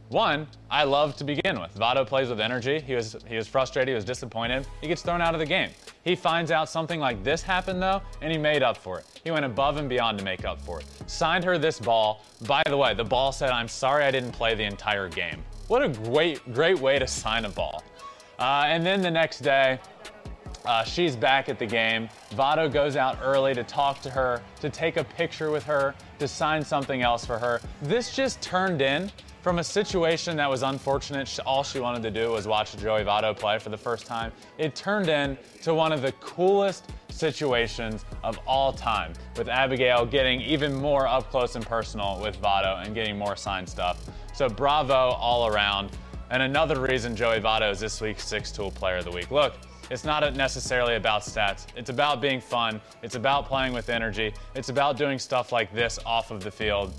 one, I love to begin with. Votto plays with energy. He was he was frustrated, he was disappointed. He gets thrown out of the game. He finds out something like this happened though, and he made up for it. He went above and beyond to make up for it. Signed her this ball. By the way, the ball said, "I'm sorry I didn't play the entire game." What a great great way to sign a ball. Uh, and then the next day, uh, she's back at the game. Votto goes out early to talk to her, to take a picture with her, to sign something else for her. This just turned in from a situation that was unfortunate, all she wanted to do was watch Joey Votto play for the first time. It turned into one of the coolest situations of all time, with Abigail getting even more up close and personal with Votto and getting more signed stuff. So bravo all around. And another reason Joey Votto is this week's six tool player of the week. Look, it's not necessarily about stats. It's about being fun. It's about playing with energy. It's about doing stuff like this off of the field.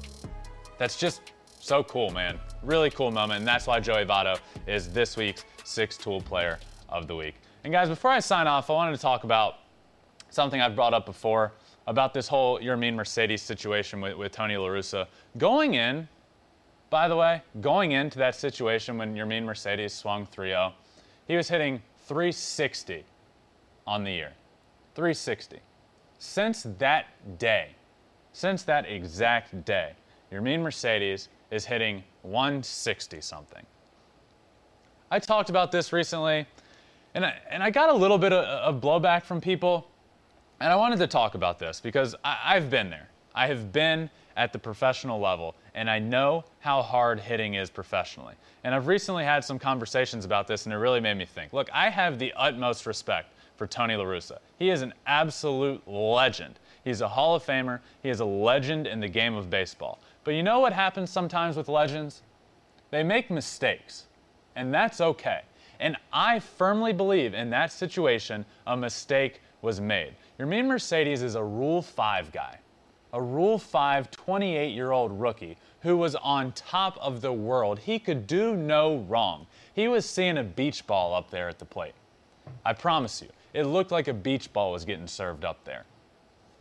That's just so cool, man. Really cool moment, and that's why Joey Votto is this week's six tool player of the week. And guys, before I sign off, I wanted to talk about something I've brought up before about this whole Yermin Mercedes situation with, with Tony La Russa. Going in, by the way, going into that situation when Yermin Mercedes swung 3-0, he was hitting 360 on the year. 360. Since that day, since that exact day, Yermin Mercedes is hitting 160 something. I talked about this recently, and I, and I got a little bit of, of blowback from people, and I wanted to talk about this because I, I've been there. I have been at the professional level, and I know how hard hitting is professionally. And I've recently had some conversations about this, and it really made me think. Look, I have the utmost respect for Tony La Russa. He is an absolute legend. He's a Hall of Famer. He is a legend in the game of baseball. But you know what happens sometimes with legends? They make mistakes, and that's okay. And I firmly believe in that situation, a mistake was made. Yermin Mercedes is a Rule 5 guy, a Rule 5 28 year old rookie who was on top of the world. He could do no wrong. He was seeing a beach ball up there at the plate. I promise you, it looked like a beach ball was getting served up there.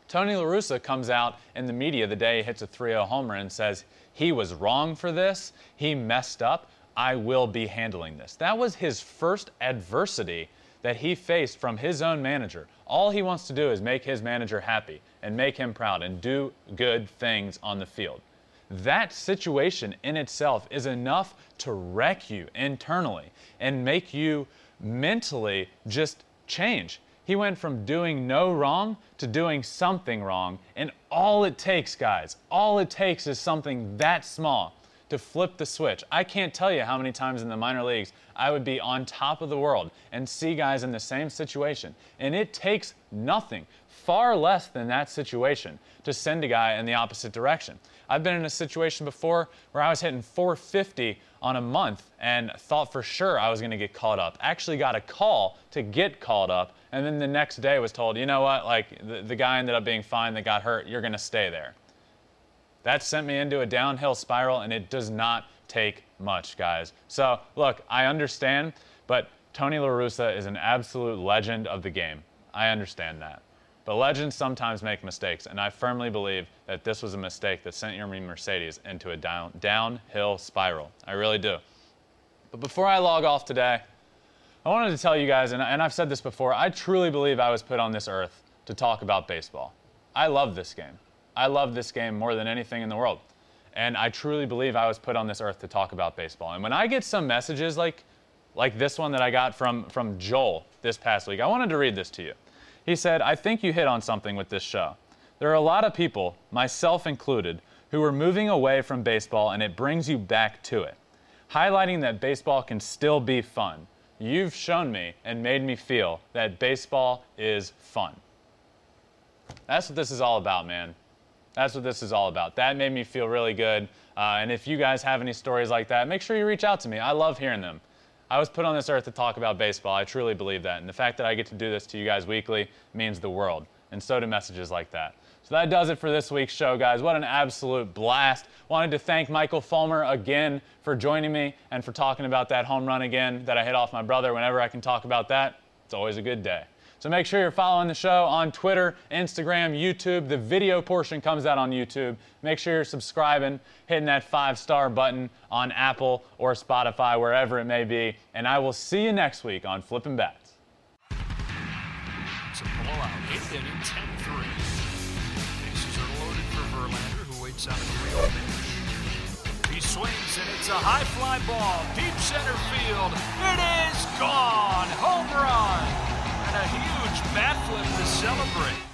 Tony La Russa comes out in the media the day he hits a 3 0 homer and says, He was wrong for this. He messed up. I will be handling this. That was his first adversity that he faced from his own manager. All he wants to do is make his manager happy and make him proud and do good things on the field. That situation in itself is enough to wreck you internally and make you mentally just change He went from doing no wrong to doing something wrong. And all it takes, guys, all it takes is something that small to flip the switch. I can't tell you how many times in the minor leagues I would be on top of the world and see guys in the same situation. And it takes nothing, far less than that situation, to send a guy in the opposite direction. I've been in a situation before where I was hitting 450 on a month and thought for sure I was going to get called up. Actually got a call to get called up and then the next day was told, you know what, like the, the guy ended up being fine that got hurt, you're going to stay there. That sent me into a downhill spiral and it does not take much, guys. So, look, I understand, but Tony La Russa is an absolute legend of the game. I understand that. But legends sometimes make mistakes, and I firmly believe that this was a mistake that sent Yermin Mercedes into a down, downhill spiral. I really do. But before I log off today, I wanted to tell you guys, and, and I've said this before, I truly believe I was put on this earth to talk about baseball. I love this game. I love this game more than anything in the world. And I truly believe I was put on this earth to talk about baseball. And when I get some messages like, like this one that I got from, from Joel this past week, I wanted to read this to you. He said, I think you hit on something with this show. There are a lot of people, myself included, who are moving away from baseball and it brings you back to it, highlighting that baseball can still be fun. You've shown me and made me feel that baseball is fun. That's what this is all about, man. That's what this is all about. That made me feel really good. Uh, and if you guys have any stories like that, make sure you reach out to me. I love hearing them. I was put on this earth to talk about baseball. I truly believe that. And the fact that I get to do this to you guys weekly means the world. And so do messages like that. So that does it for this week's show, guys. What an absolute blast. Wanted to thank Michael Fulmer again for joining me and for talking about that home run again that I hit off my brother. Whenever I can talk about that, it's always a good day. So make sure you're following the show on Twitter, Instagram, YouTube. The video portion comes out on YouTube. Make sure you're subscribing, hitting that five star button on Apple or Spotify, wherever it may be. And I will see you next week on Flipping Bats. It's a blowout. Eighth inning, 10 3. A 3 pitch. He swings, and it's a high fly ball, deep center field. It is gone. Home run. And a huge bat flip to celebrate.